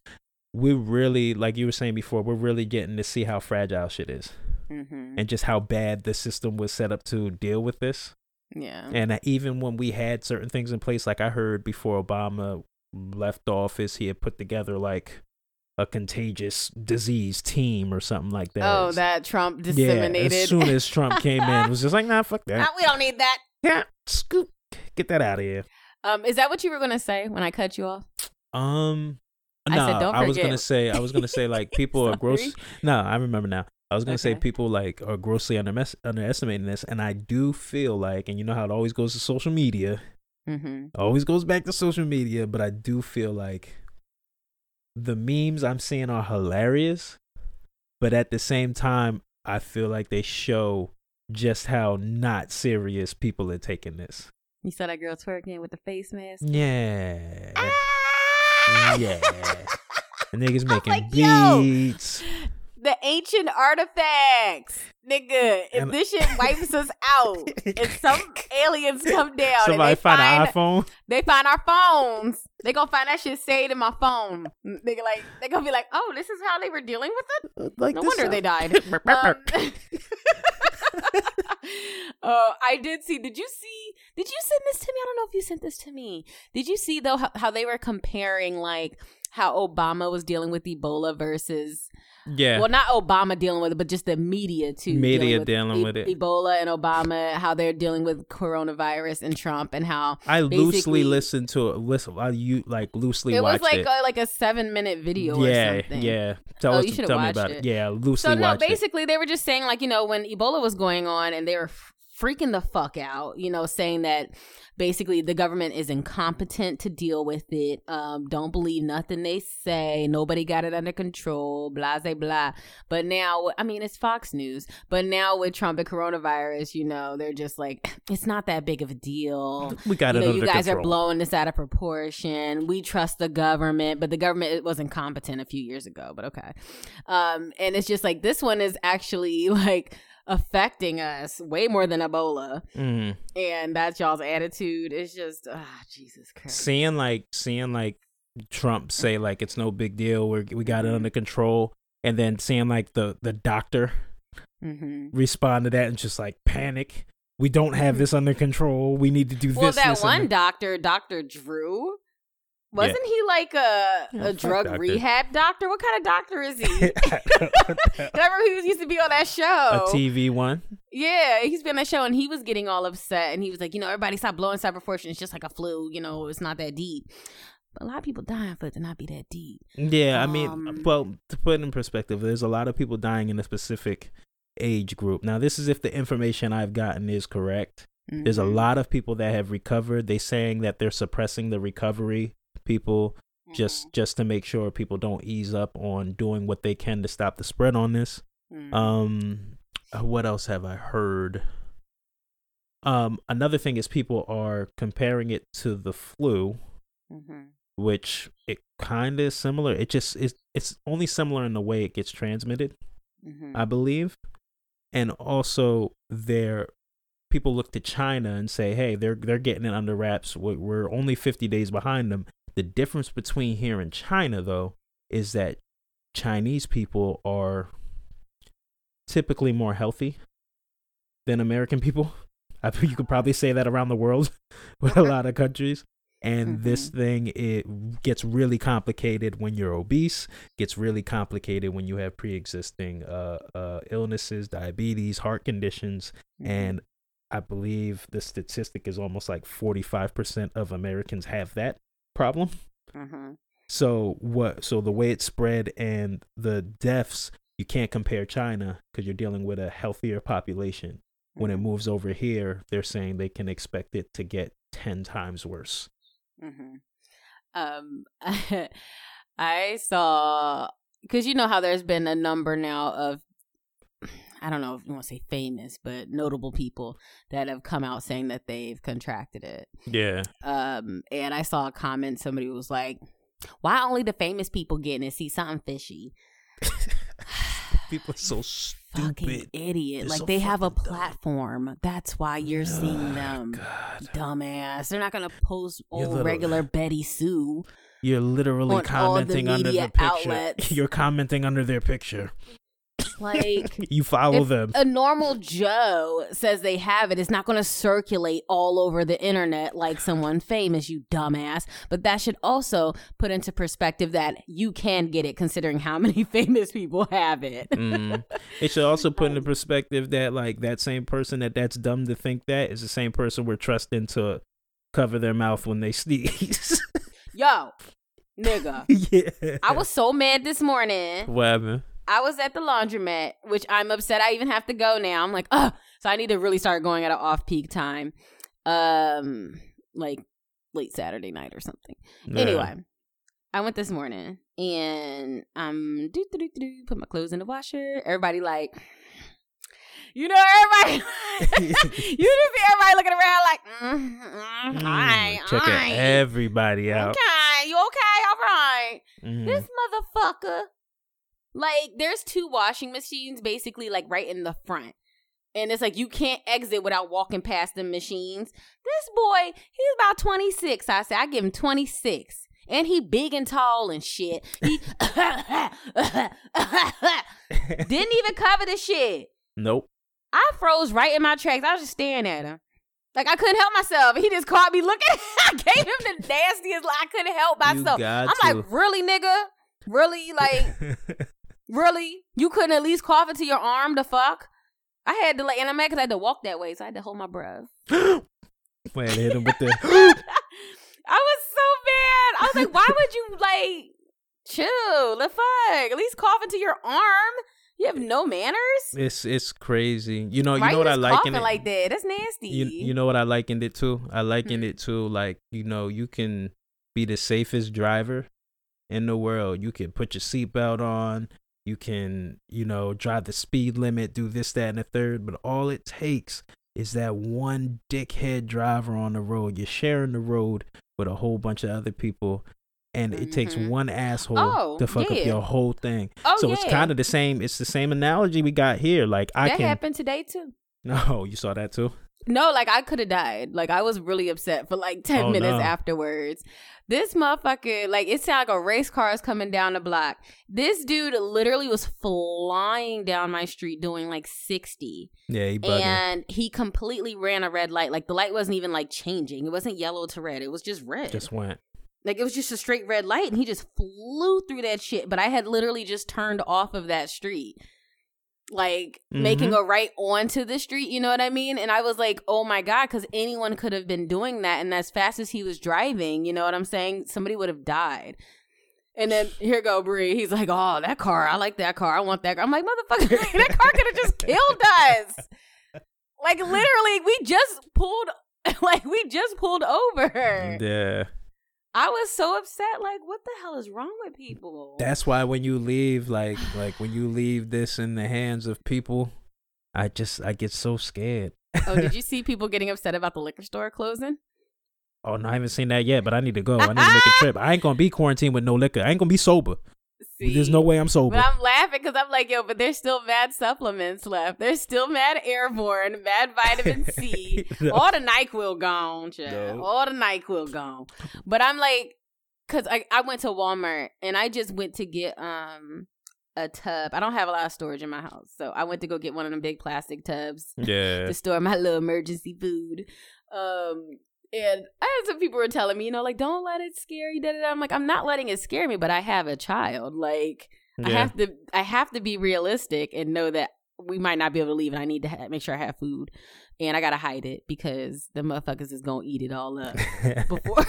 We're really like you were saying before. We're really getting to see how fragile shit is, Mhm. and just how bad the system was set up to deal with this. Yeah. And even when we had certain things in place, like I heard before Obama left office, he had put together like a contagious disease team or something like that. Oh, that Trump disseminated. yeah. disseminated. As soon as Trump came in, it was just like, nah, fuck that. we don't need that. Yeah, scoop, get that out of here. Um, is that what you were gonna say when I cut you off? Um, I no, said, don't I was gonna say, I was gonna say, like people are gross. Sorry. No, I remember now. I was gonna say people like are grossly undermes- underestimating this, and I do feel like, and you know how it always goes to social media. Mm-hmm. always goes back to social media, but I do feel like the memes I'm seeing are hilarious, but at the same time, I feel like they show just how not serious people are taking this. You saw that girl twerking with the face mask. Yeah. Ah! Yeah. Niggas making like, beats. The ancient artifacts, nigga. If And- this shit wipes us out, and some aliens come down, Somebody and they find find, an iPhone. they find our phones, they gonna find that shit saved in my phone. Nigga, like they gonna be like, oh, this is how they were dealing with it. Like No wonder stuff. they died. Um, uh, I did see. Did you see? Did you send this to me? I don't know if you sent this to me. Did you see though how, how they were comparing like how Obama was dealing with Ebola versus yeah. well, not Obama dealing with it, but just the media too. Media with dealing E- with it. Ebola and Obama, how they're dealing with coronavirus and Trump, and how I loosely basically- listened to it. Listen, I you like loosely it was like it. A, like a seven minute video yeah, or something. yeah. Tell Oh, us, you should've tell me watched about it. it. Yeah, loosely So no, watched it. basically they were just saying like you know when Ebola was going on and they were f- freaking the fuck out, you know, saying that basically the government is incompetent to deal with it. Um, don't believe nothing they say. Nobody got it under control, blah, blah, blah. But now, I mean, it's Fox News. But now with Trump and coronavirus, you know, they're just like, it's not that big of a deal. We got you it know, you guys control. are blowing this out of proportion. We trust the government, but the government it was incompetent a few years ago. But okay, um, and it's just like this one is actually like affecting us way more than Ebola, Mhm. and that's y'all's attitude. It's just ah, Jesus Christ. Seeing like seeing like Trump say like it's no big deal. We we got it Mhm. under control, and then seeing like the the doctor hmm respond to that and just like panic. We don't have Mhm. this under control. We need to do Well, this. that this, one doctor, Doctor Drew. Wasn't he like a Yeah, a fuck drug doctor. rehab doctor? What kind of doctor is he? I Remember he was used to be on that show. a. TV one. Yeah, he's been on that show and he was getting all upset and he was like, you know, everybody stop blowing cyber fortune. It's just like a flu, you know, it's not that deep. But a lot of people dying for it to not be that deep. Yeah, I mean, Um, well, to put it in perspective, there's a lot of people dying in a specific age group. Now, this is if the information I've gotten is correct. There's a Mhm. lot of people that have recovered. They're saying that they're suppressing the recovery people just just to make sure people don't ease up on doing what they can to stop the spread on this. Mhm. Um, what else have I heard? Um, another thing is people are comparing it to the flu, Mhm. which it kind of is similar. It just is. It's only similar in the way it gets transmitted, Mhm. I believe, and also there people look to China and say, "Hey, they're they're getting it under wraps. We're only 50 days behind them." The difference between here and China, though, is that Chinese people are typically more healthy than American people. I think you could probably say that around the world with a lot of countries. And this thing it gets really complicated when you're obese. Gets really complicated when you have pre-existing uh, uh, illnesses, diabetes, heart conditions, Mhm. and I believe the statistic is almost like 45% of Americans have that problem. Mhm. So what? So the way it's spread and the deaths, you can't compare China because you're dealing with a healthier population. When it Mhm. moves over here, they're saying they can expect it to get ten times worse. Mhm. Um, I saw because you know how there's been a number now of I don't know if you want to say famous, but notable people that have come out saying that they've contracted it. Yeah, Um, and I saw a comment. Somebody was like, "Why only the famous people getting it? See something fishy." people are so Fucking stupid. idiot! They're like so they have a fucking dumb. platform. That's why you're seeing Oh, them. God. Dumbass. They're not gonna post old little- regular Betty Sue. You're literally all the commenting under the picture. outlets. You're commenting under their picture. Like you follow them. a normal Joe says they have it, it's not going to circulate all over the internet like someone famous, you dumbass. But that should also put into perspective that you can get it considering how many famous people have it. Mm. It should also put into perspective that like that same person that that's dumb to think that is the same person we're trusting to cover their mouth when they sneeze. Yo, nigga. yeah. I was so mad this morning. What happened? I was at the laundromat, which I'm upset I even have to go now. I'm like, oh, so I need to really start going at an off peak time. Um, like late Saturday night or something. Yeah. Anyway, I went this morning and um do do do do put my clothes in the washer. Everybody like you know, everybody you just see everybody looking around like mm, mm, Mm, all right, checking right. everybody out. Okay, you okay? All right. Mhm. This motherfucker. Like, there's two washing machines basically like right in the front. And it's like you can't exit without walking past the machines. This boy, he's about 26. I say I give him 26. And he big and tall and shit. He didn't even cover the shit. nope. I froze right in my tracks. I was just staring at him. Like I couldn't help myself. He just caught me looking. I gave him the nastiest look. I couldn't help myself. I'm to. like, really, nigga? Really? Like, really? You couldn't at least cough into your arm the fuck? I had to like, and I'm mad because I had to walk that way, so I had to hold my breath. Wait, hit him with the. I was so mad. I was like, why would you like chill? The fuck? At least cough into your arm. You have no manners. It's it's crazy. You know, Why you know what I like in it. like that? That's nasty. you you know what I likened it to? I likened Hmm. it to like you know you can be the safest driver in the world. You can put your seatbelt on. You can you know drive the speed limit, do this, that, and the third. But all it takes is that one dickhead driver on the road. You're sharing the road with a whole bunch of other people. And it takes Mhm. one asshole Oh, to fuck yeah. up your whole thing. oh so yeah. it's kind of the same. It's the same analogy we got here. Like I that can. happened today too. No, you saw that too. No, like I could have died. Like I was really upset for like 10 Oh, minutes no. afterwards. This motherfucker, like it sounded like a race car is coming down the block. This dude literally was flying down my street doing like 60. Yeah, he. And he completely ran a red light. Like the light wasn't even like changing. It wasn't yellow to red. It was just red. Just went. like it was just a straight red light and he just flew through that shit. But I had literally just turned off of that street. Like making Mm-hmm. a right onto the street, you know what I mean? And I was like, oh my God, because anyone could have been doing that. And as fast as he was driving, you know what I'm saying? Somebody would have died. And then here go Bree. He's like, "Oh, that car! I like that car. I want that car." I'm like, "Motherfucker, that car could have just killed us." Like literally, we just pulled, like we just pulled over. Yeah. I was so upset. Like, what the hell is wrong with people? That's why when you leave, like like when you leave this in the hands of people, I just I get so scared. oh, did you see people getting upset about the liquor store closing? Oh no, I haven't seen that yet, but I need to go. I need to make a trip. I ain't gonna be quarantined with no liquor. I ain't gonna be sober. See? There's no way I'm sober. But I'm laughing because I'm like, yo, but there's still mad supplements left. There's still mad airborne, mad vitamin C. No. All the NyQuil gone. No. All the NyQuil gone. But I'm like, because I, I went to Walmart and I just went to get um a tub. I don't have a lot of storage in my house. So I went to go get one of them big plastic tubs yeah. to store my little emergency food. Um, and I had some people were telling me, you know, like don't let it scare you. Da, da, da. I'm like, I'm not letting it scare me, but I have a child. Like, I have to, I have to be realistic and know that we might not be able to leave, and I need to ha- make sure I have food, and I gotta hide it because the motherfuckers is gonna eat it all up before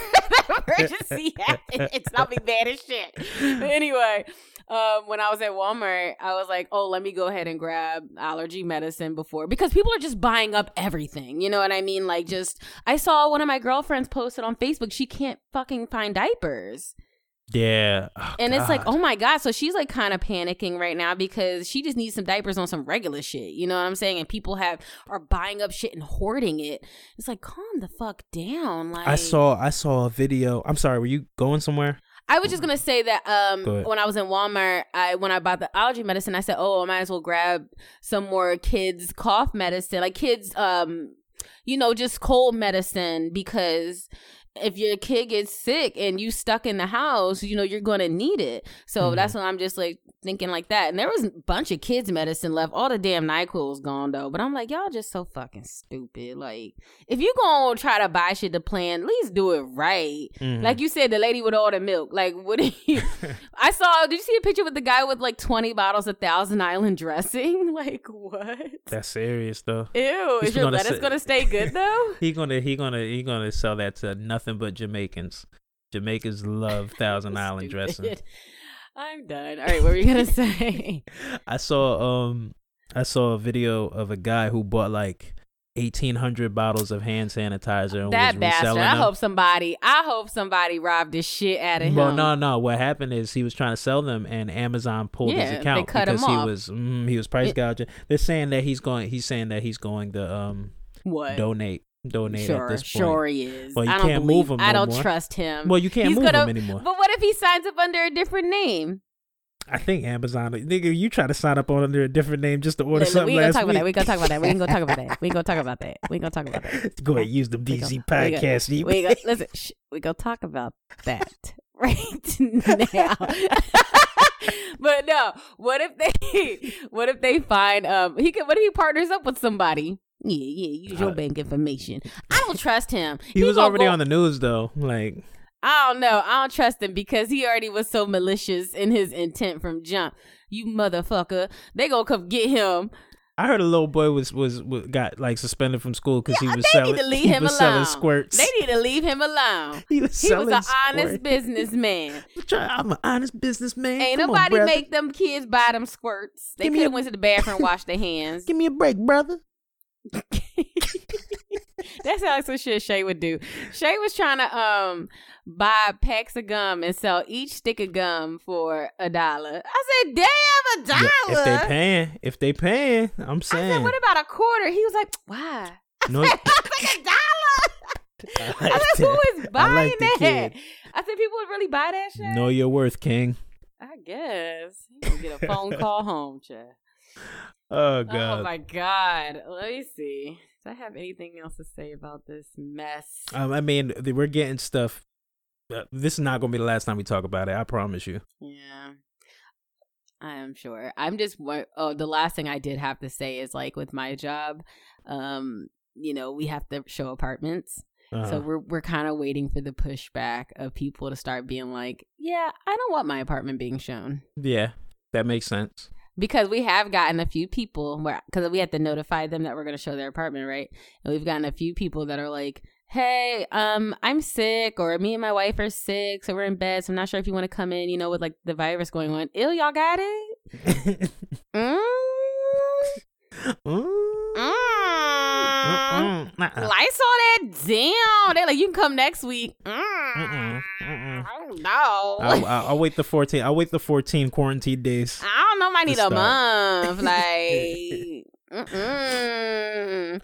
the emergency happens. It's not be bad as shit. But anyway, um, when I was at Walmart, I was like, oh, let me go ahead and grab allergy medicine before because people are just buying up everything. You know what I mean? Like, just I saw one of my girlfriends posted on Facebook she can't fucking find diapers. yeah. Oh, And it's like, oh my God. So she's like kind of panicking right now because she just needs some diapers on some regular shit. You know what I'm saying? And people have are buying up shit and hoarding it. It's like, calm the fuck down. Like I saw I saw a video. I'm sorry, were you going somewhere? I was just gonna say that um Go when I was in Walmart, I when I bought the allergy medicine, I said, Oh, I might as well grab some more kids cough medicine, like kids um you know, just cold medicine because if your kid gets sick and you stuck in the house, you know, you're gonna need it. So Mhm. that's when I'm just like thinking like that. And there was a bunch of kids medicine left. All the damn NyQuil was gone though. But I'm like, y'all just so fucking stupid. Like, if you gonna try to buy shit to plan, at least do it right. Mhm. Like you said, the lady with all the milk. Like, what do you? I saw. Did you see a picture with the guy with like twenty bottles of Thousand Island dressing? Like, what? That's serious though. Ew. He's Is your lettuce say- gonna stay good though? He gonna he gonna he gonna sell that to nothing but Jamaicans. Jamaicans love Thousand Island dressing. I'm done. All right, what were you gonna say? I saw um I saw a video of a guy who bought like eighteen hundred bottles of hand sanitizer and that was bastard. reselling I them. hope somebody. I hope somebody robbed the shit out of him. Well, no, no. What happened is he was trying to sell them, and Amazon pulled Yeah, his account because he was mm, he was price gouging. They're saying that he's going. He's saying that he's going to um What? donate donate sure, at this point. sure he is. Well, you I don't can't believe, move him I no don't more. trust him. Well, you can't He's move gonna- him anymore. But what if he signs up under a different name? I think Amazon, nigga, you try to sign up on under a different name just to order something we ain't last gonna talk about that. We week. ain't gonna talk about that. We ain't gonna talk about that. We ain't gonna talk about that. We ain't gonna talk about that. Go ahead, use the go- BZ we go- podcast. We gonna, listen. Shh, we gonna talk about that right now. but no, what if they? What if they find? Um, he could. What if he partners up with somebody? Yeah, yeah. Use your bank information. I don't trust him. he was already go- on the news though. Like, I don't know. I don't trust him because he already was so malicious in his intent from jump. You motherfucker. They gonna come get him. I heard a little boy was was, was got like suspended from school because Yeah, he was they selling. need to leave he him was selling alone. squirts. They need to leave him alone. he was He was an honest businessman. I'm an honest businessman. Ain't Come nobody brother. make them kids buy them squirts. They could have went to the bathroom, and washed their hands. Give me a break, brother. That sounds like some shit Shay would do. Shay was trying to um buy packs of gum and sell each stick of gum for a dollar. I said, "Damn, a dollar!" Yeah, if they paying, if they paying, I'm saying. I said, "What about a quarter?" He was like, "Why?" no, like a dollar. I I like said, "Who is I buying like that?" I said, "People would really buy that shit." Know your worth, King. I guess you get a phone call home, Chad. Oh god. Oh my god. Let me see. Do I have anything else to say about this mess? Um, I mean, we're getting stuff. Uh, this is not going to be the last time we talk about it. I promise you. yeah. I am sure. I'm just oh the last thing I did have to say is like with my job, um, you know, we have to show apartments. Uh-huh. So we're we're kind of waiting for the pushback of people to start being like, "Yeah, I don't want my apartment being shown." yeah, that makes sense. Because we have gotten a few people where because we have to notify them that we're going to show their apartment right and we've gotten a few people that are like hey um i'm sick or me and my wife are sick so we're in bed so i'm not sure if you want to come in you know with like the virus going on ill y'all got it mm? Mm. Mm. Mm-mm. Saw that down. They're like, you can come next week. Mm. Mm-mm. Mm-mm. I don't know. I'll, I'll, wait the 14. I'll wait the 14 quarantine days. I don't know. I need to a month. Like, mm-mm.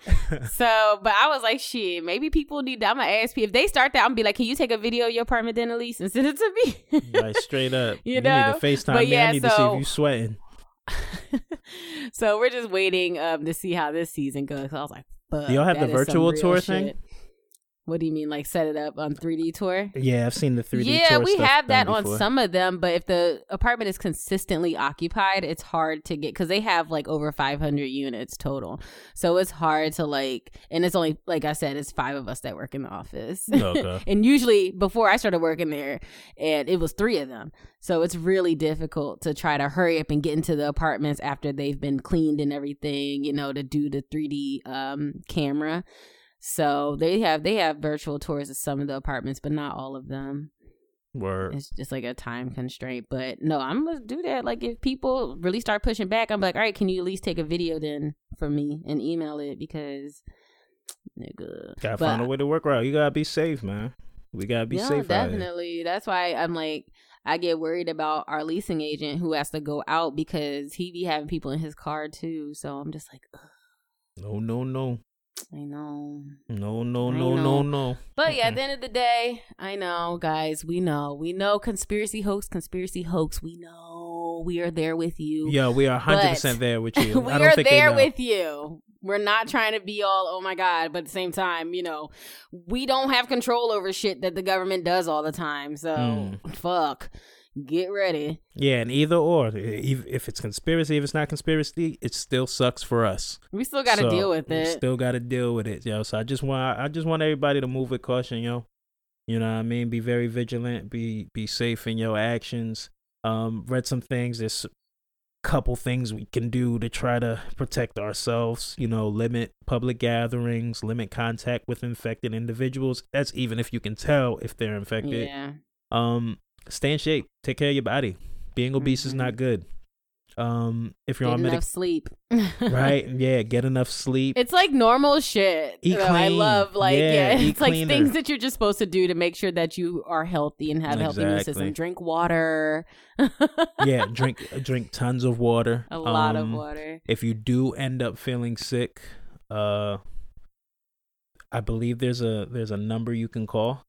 so, but I was like, shit, maybe people need. I'm gonna ask people if they start that. I'm gonna be like, can you take a video of your apartment then, Elise, and send it to me? like straight up. You You, know? need to FaceTime But me. yeah, I need to see if you sweating. so we're just waiting um to see how this season goes. So I was like, fuck. Do y'all have the virtual tour shit. thing? What do you mean, like set it up on 3D tour? Yeah, I've seen the 3D tour. yeah, we stuff have that on before. some of them, but if the apartment is consistently occupied, it's hard to get because they have like over 500 units total. So it's hard to like, and it's only like I said, it's five of us that work in the office. Okay. and usually before I started working there, and it was three of them. So it's really difficult to try to hurry up and get into the apartments after they've been cleaned and everything, you know, to do the 3D um, camera. So they have they have virtual tours of some of the apartments, but not all of them. Word. It's just like a time constraint. But no, I'm gonna do that. Like if people really start pushing back, I'm like, all right, can you at least take a video then from me and email it because nigga. Gotta But- find a way to work around. You gotta be safe, man. We gotta be yeah, safe. definitely. That's why I'm like I get worried about our leasing agent who has to go out because he be having people in his car too. So I'm just like, Ugh, No, no, no, I know. no, no, I no, know. no, no. But yeah, at the end of the day, I know, guys, we know. We know conspiracy hoax, conspiracy hoax. We know we are there with you. Yeah, we are hundred But percent there with you. we are there with you. We're not trying to be all, oh my God, but at the same time, you know, we don't have control over shit that the government does all the time. So, Mm. fuck. Get ready. Yeah, and either or, if if it's conspiracy, if it's not conspiracy, it still sucks for us. We still got to So, deal with we it. Still got to deal with it, yo. So I just want, I just want everybody to move with caution, yo. You know what I mean? Be very vigilant. Be be safe in your actions. Um, read some things. There's a couple things we can do to try to protect ourselves. You know, limit public gatherings, limit contact with infected individuals. That's even if you can tell if they're infected. yeah. Um, stay in shape. Take care of your body. Being obese is Mhm. not good. Um, if you're Get on enough medic, sleep. right? Yeah, get enough sleep. It's like normal shit. Eat though. I love like Yeah, yeah, it's like cleaner. things that you're just supposed to do to make sure that you are healthy and have a healthy immune Exactly. system. Drink water. yeah, drink drink tons of water. a lot of Um, water. If you do end up feeling sick, uh, I believe there's a there's a number you can call.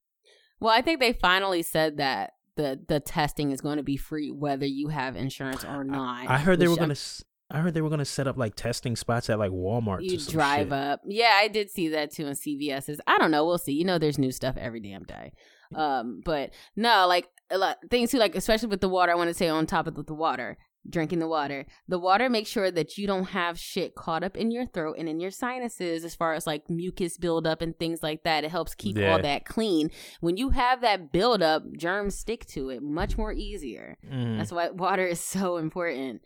Well, I think they finally said that the the testing is going to be free whether you have insurance or not. I heard they were gonna. s- I heard they were gonna set up like testing spots at like Walmart. you drive up. Yeah, I did see that too in CVS's. I don't know. We'll see. You know, there's new stuff every damn day. Um, but no, like a lot things too. Like especially with the water, I want to say on top of the, the water, drinking the water. The water makes sure that you don't have shit caught up in your throat and in your sinuses, as far as like mucus buildup and things like that. It helps keep Yeah. all that clean. When you have that buildup, germs stick to it much more easier. Mhm. That's why water is so important.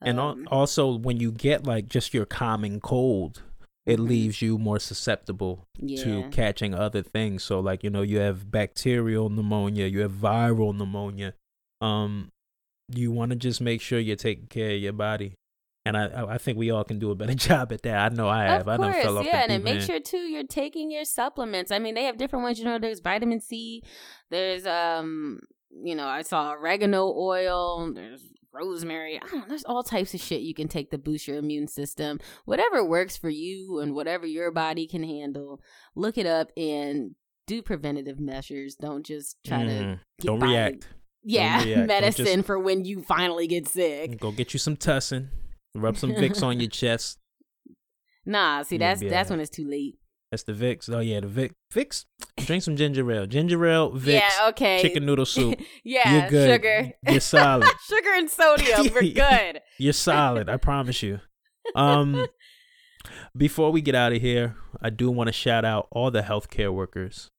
And Um, also, when you get like just your common cold, it Mhm. leaves you more susceptible yeah. to catching other things. So, like you know, you have bacterial pneumonia, you have viral pneumonia. Um, you want to just make sure you're taking care of your body. And I, I I think we all can do a better job at that. I know I have. Of I course, fell off yeah, and make sure too you're taking your supplements. I mean, they have different ones. You know, there's vitamin C. There's um, you know, I saw oregano oil. There's rosemary. I don't know. There's all types of shit you can take to boost your immune system. Whatever works for you and whatever your body can handle. Look it up and do preventative measures. Don't just try to Mhm. get Don't by- react. Yeah, medicine just- for when you finally get sick. Go get you some tussin. Rub some Vicks on your chest. Nah, see that's that's alright. when it's too late. That's the Vicks. Oh yeah, the Vic Vicks. Drink some ginger ale. Ginger ale, Vicks, yeah, okay. chicken noodle soup. yeah, You're good. sugar. You're solid. sugar and sodium. We're good. You're solid. I promise you. Um, before we get out of here, I do want to shout out all the healthcare workers,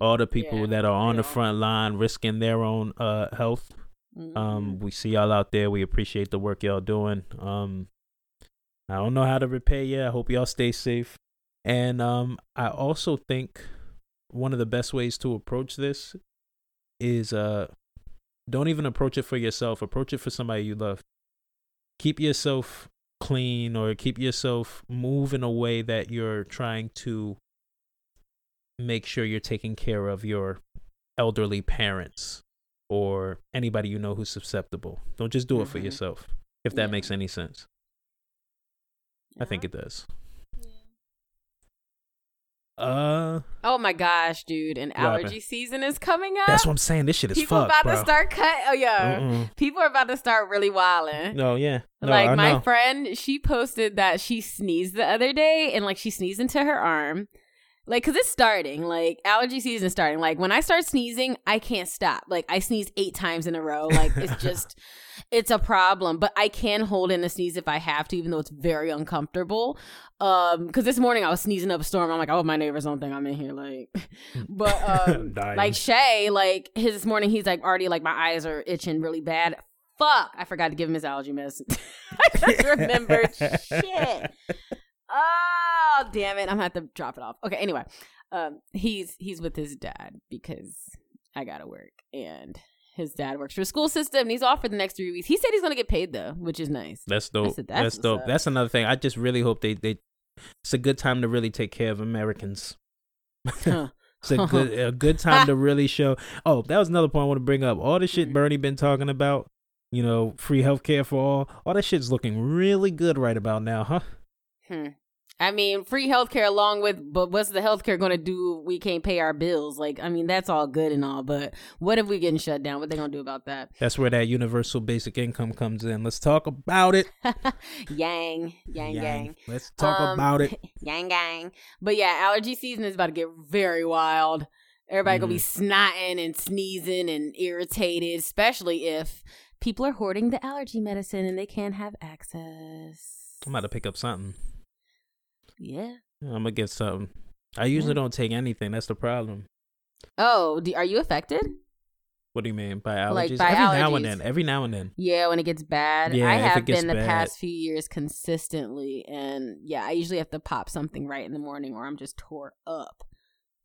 all the people Yeah, that are on the front line risking their own uh health. Mhm. Um, we see y'all out there. We appreciate the work y'all doing. Um, I don't know how to repay you. I hope y'all stay safe. And um, I also think one of the best ways to approach this is uh, don't even approach it for yourself. Approach it for somebody you love. Keep yourself clean or keep yourself move in a way that you're trying to make sure you're taking care of your elderly parents or anybody you know who's susceptible. Don't just do it for Mhm. yourself. If that Yeah. makes any sense. I think it does. Uh Oh my gosh, dude! And What happened? allergy season is coming up. that's what I'm saying. This shit is People fucked, about bro. to start cut. Oh yeah, Mm-mm. people are about to start really wilding. No, yeah. No, like I my know. friend, she posted that she sneezed the other day and like she sneezed into her arm. Like, cause it's starting. Like allergy season is starting. Like when I start sneezing, I can't stop. Like I sneeze eight times in a row. Like it's just, it's a problem. But I can hold in a sneeze if I have to, even though it's very uncomfortable. Um, cause this morning I was sneezing up a storm. I'm like, oh, my neighbors don't think I'm in here. Like, but um, like Shay, like his this morning, he's like already like my eyes are itching really bad. Fuck, I forgot to give him his allergy medicine. I just remembered shit. Oh damn it! I'm gonna have to drop it off. Okay, anyway, um, he's he's with his dad because I gotta work, and his dad works for a school system. And he's off for the next three weeks. He said he's gonna get paid though, which is nice. That's dope. said, that's "That's dope. up." That's another thing. I just really hope they they. It's a good time to really take care of Americans. Huh. It's a good a good time to really show. Oh, that was another point I want to bring up. All the shit Mhm. Bernie been talking about, you know, free healthcare for all. All that shit's looking really good right about now, huh? Hmm. I mean, free healthcare along with, but what's the healthcare going to do? if We can't pay our bills. Like, I mean, that's all good and all, but what if we getting shut down? What they gonna do about that? That's where that universal basic income comes in. Let's talk about it. yang, yang, yang. Let's talk Um, about it. yang gang. But yeah, allergy season is about to get very wild. Everybody gonna be Mm-hmm. snotting and sneezing and irritated, especially if people are hoarding the allergy medicine and they can't have access. I'm about to pick up something. Yeah. I'm gonna get something. I usually Yeah. don't take anything. That's the problem. Oh, do, are you affected? What do you mean by allergies? Like, by every now and then. Every now and then. Yeah, when it gets bad. Yeah, I have been the bad. past few years consistently. And yeah, I usually have to pop something right in the morning or I'm just tore up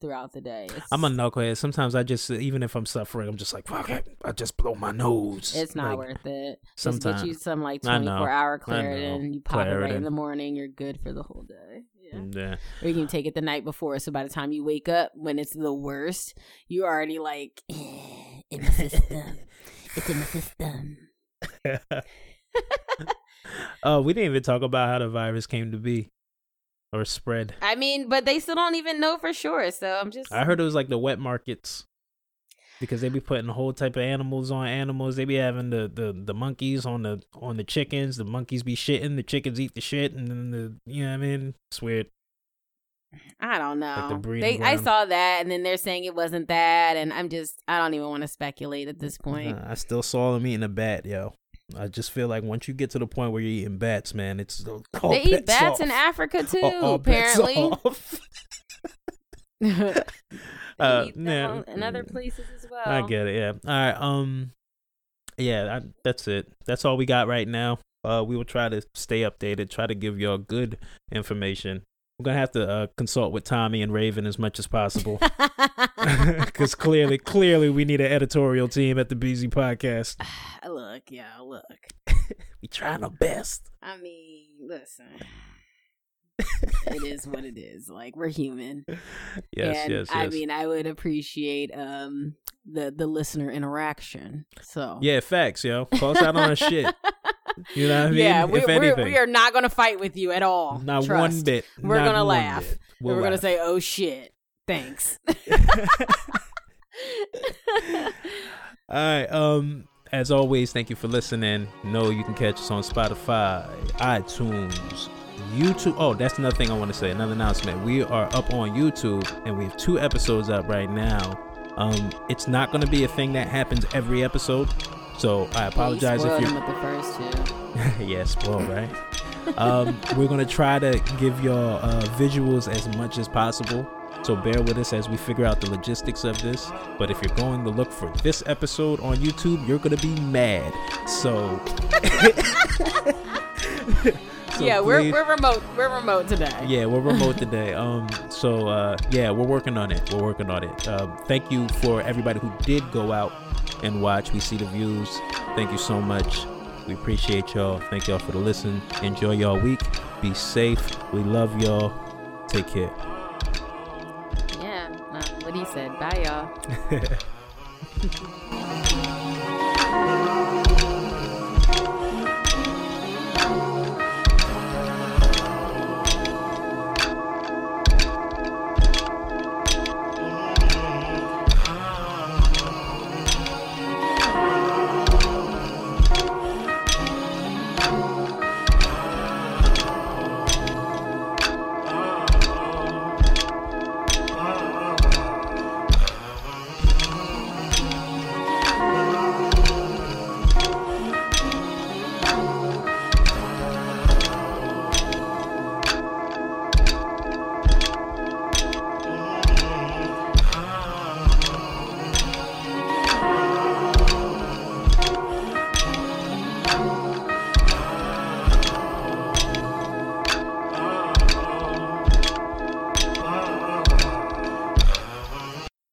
throughout the day. It's, I'm a knucklehead. Sometimes I just, even if I'm suffering, I'm just like, fuck it. I just blow my nose. It's not Like, worth it. Just get sometimes. you some like 24 hour I. Claritin. You pop it right in the morning. You're good for the whole day. Yeah. Mm, yeah. Or you can take it the night before. So by the time you wake up, when it's the worst, you're already like eh, in the system. it's in the system. oh, we didn't even talk about how the virus came to be or spread. I mean, but they still don't even know for sure. So I'm just. I heard it was like the wet markets because they be putting a whole type of animals on animals. They be having the, the, the monkeys on the on the chickens. The monkeys be shitting. The chickens eat the shit, and then the you know what I mean. It's weird. I don't know. the they, I saw that, and then they're saying it wasn't that, and I'm just, I don't even want to speculate at this point. I still saw them eating a bat, yo. I just feel like once you get to the point where you're eating bats, man, it's they eat bats off. in Africa too, All- all apparently. Uh, eat them yeah. in other places as well. I get it. Yeah. All right. Um, yeah, I, that's it. That's all we got right now. Uh, we will try to stay updated, try to give y'all good information. We're gonna have to uh, consult with Tommy and Raven as much as possible, because clearly, clearly, we need an editorial team at the BZ Podcast. look, y'all, look. we trying our best. I mean, listen. it is what it is. Like we're human. Yes, and yes, yes. I mean, I would appreciate um the the listener interaction. So yeah, facts, yo. Call us out on our shit. You know what I mean? yeah, we, we're, anything, we are not going to fight with you at all. not Trust. one bit. We're gonna laugh. bit. We'll we're gonna say, "Oh shit, thanks." All right. Um. As always, thank you for listening. Know you can catch us on Spotify, iTunes, YouTube. Oh, that's another thing I want to say. Another announcement. We are up on YouTube, and we have two episodes up right now. Um, it's not going to be a thing that happens every episode, so I apologize you if you're. the first two. yeah, spoil, right? um, we're gonna try to give y'all uh, visuals as much as possible. So bear with us as we figure out the logistics of this. But if you're going to look for this episode on YouTube, you're gonna be mad. So, so yeah, we're please- we're remote. We're remote today. yeah, we're remote today. Um, so uh, yeah, we're working on it. We're working on it. Um, thank you for everybody who did go out and watch. We see the views. Thank you so much. We appreciate y'all. Thank y'all for the listen. Enjoy y'all week. Be safe. We love y'all. Take care. Yeah. Um, what he said. Bye, y'all.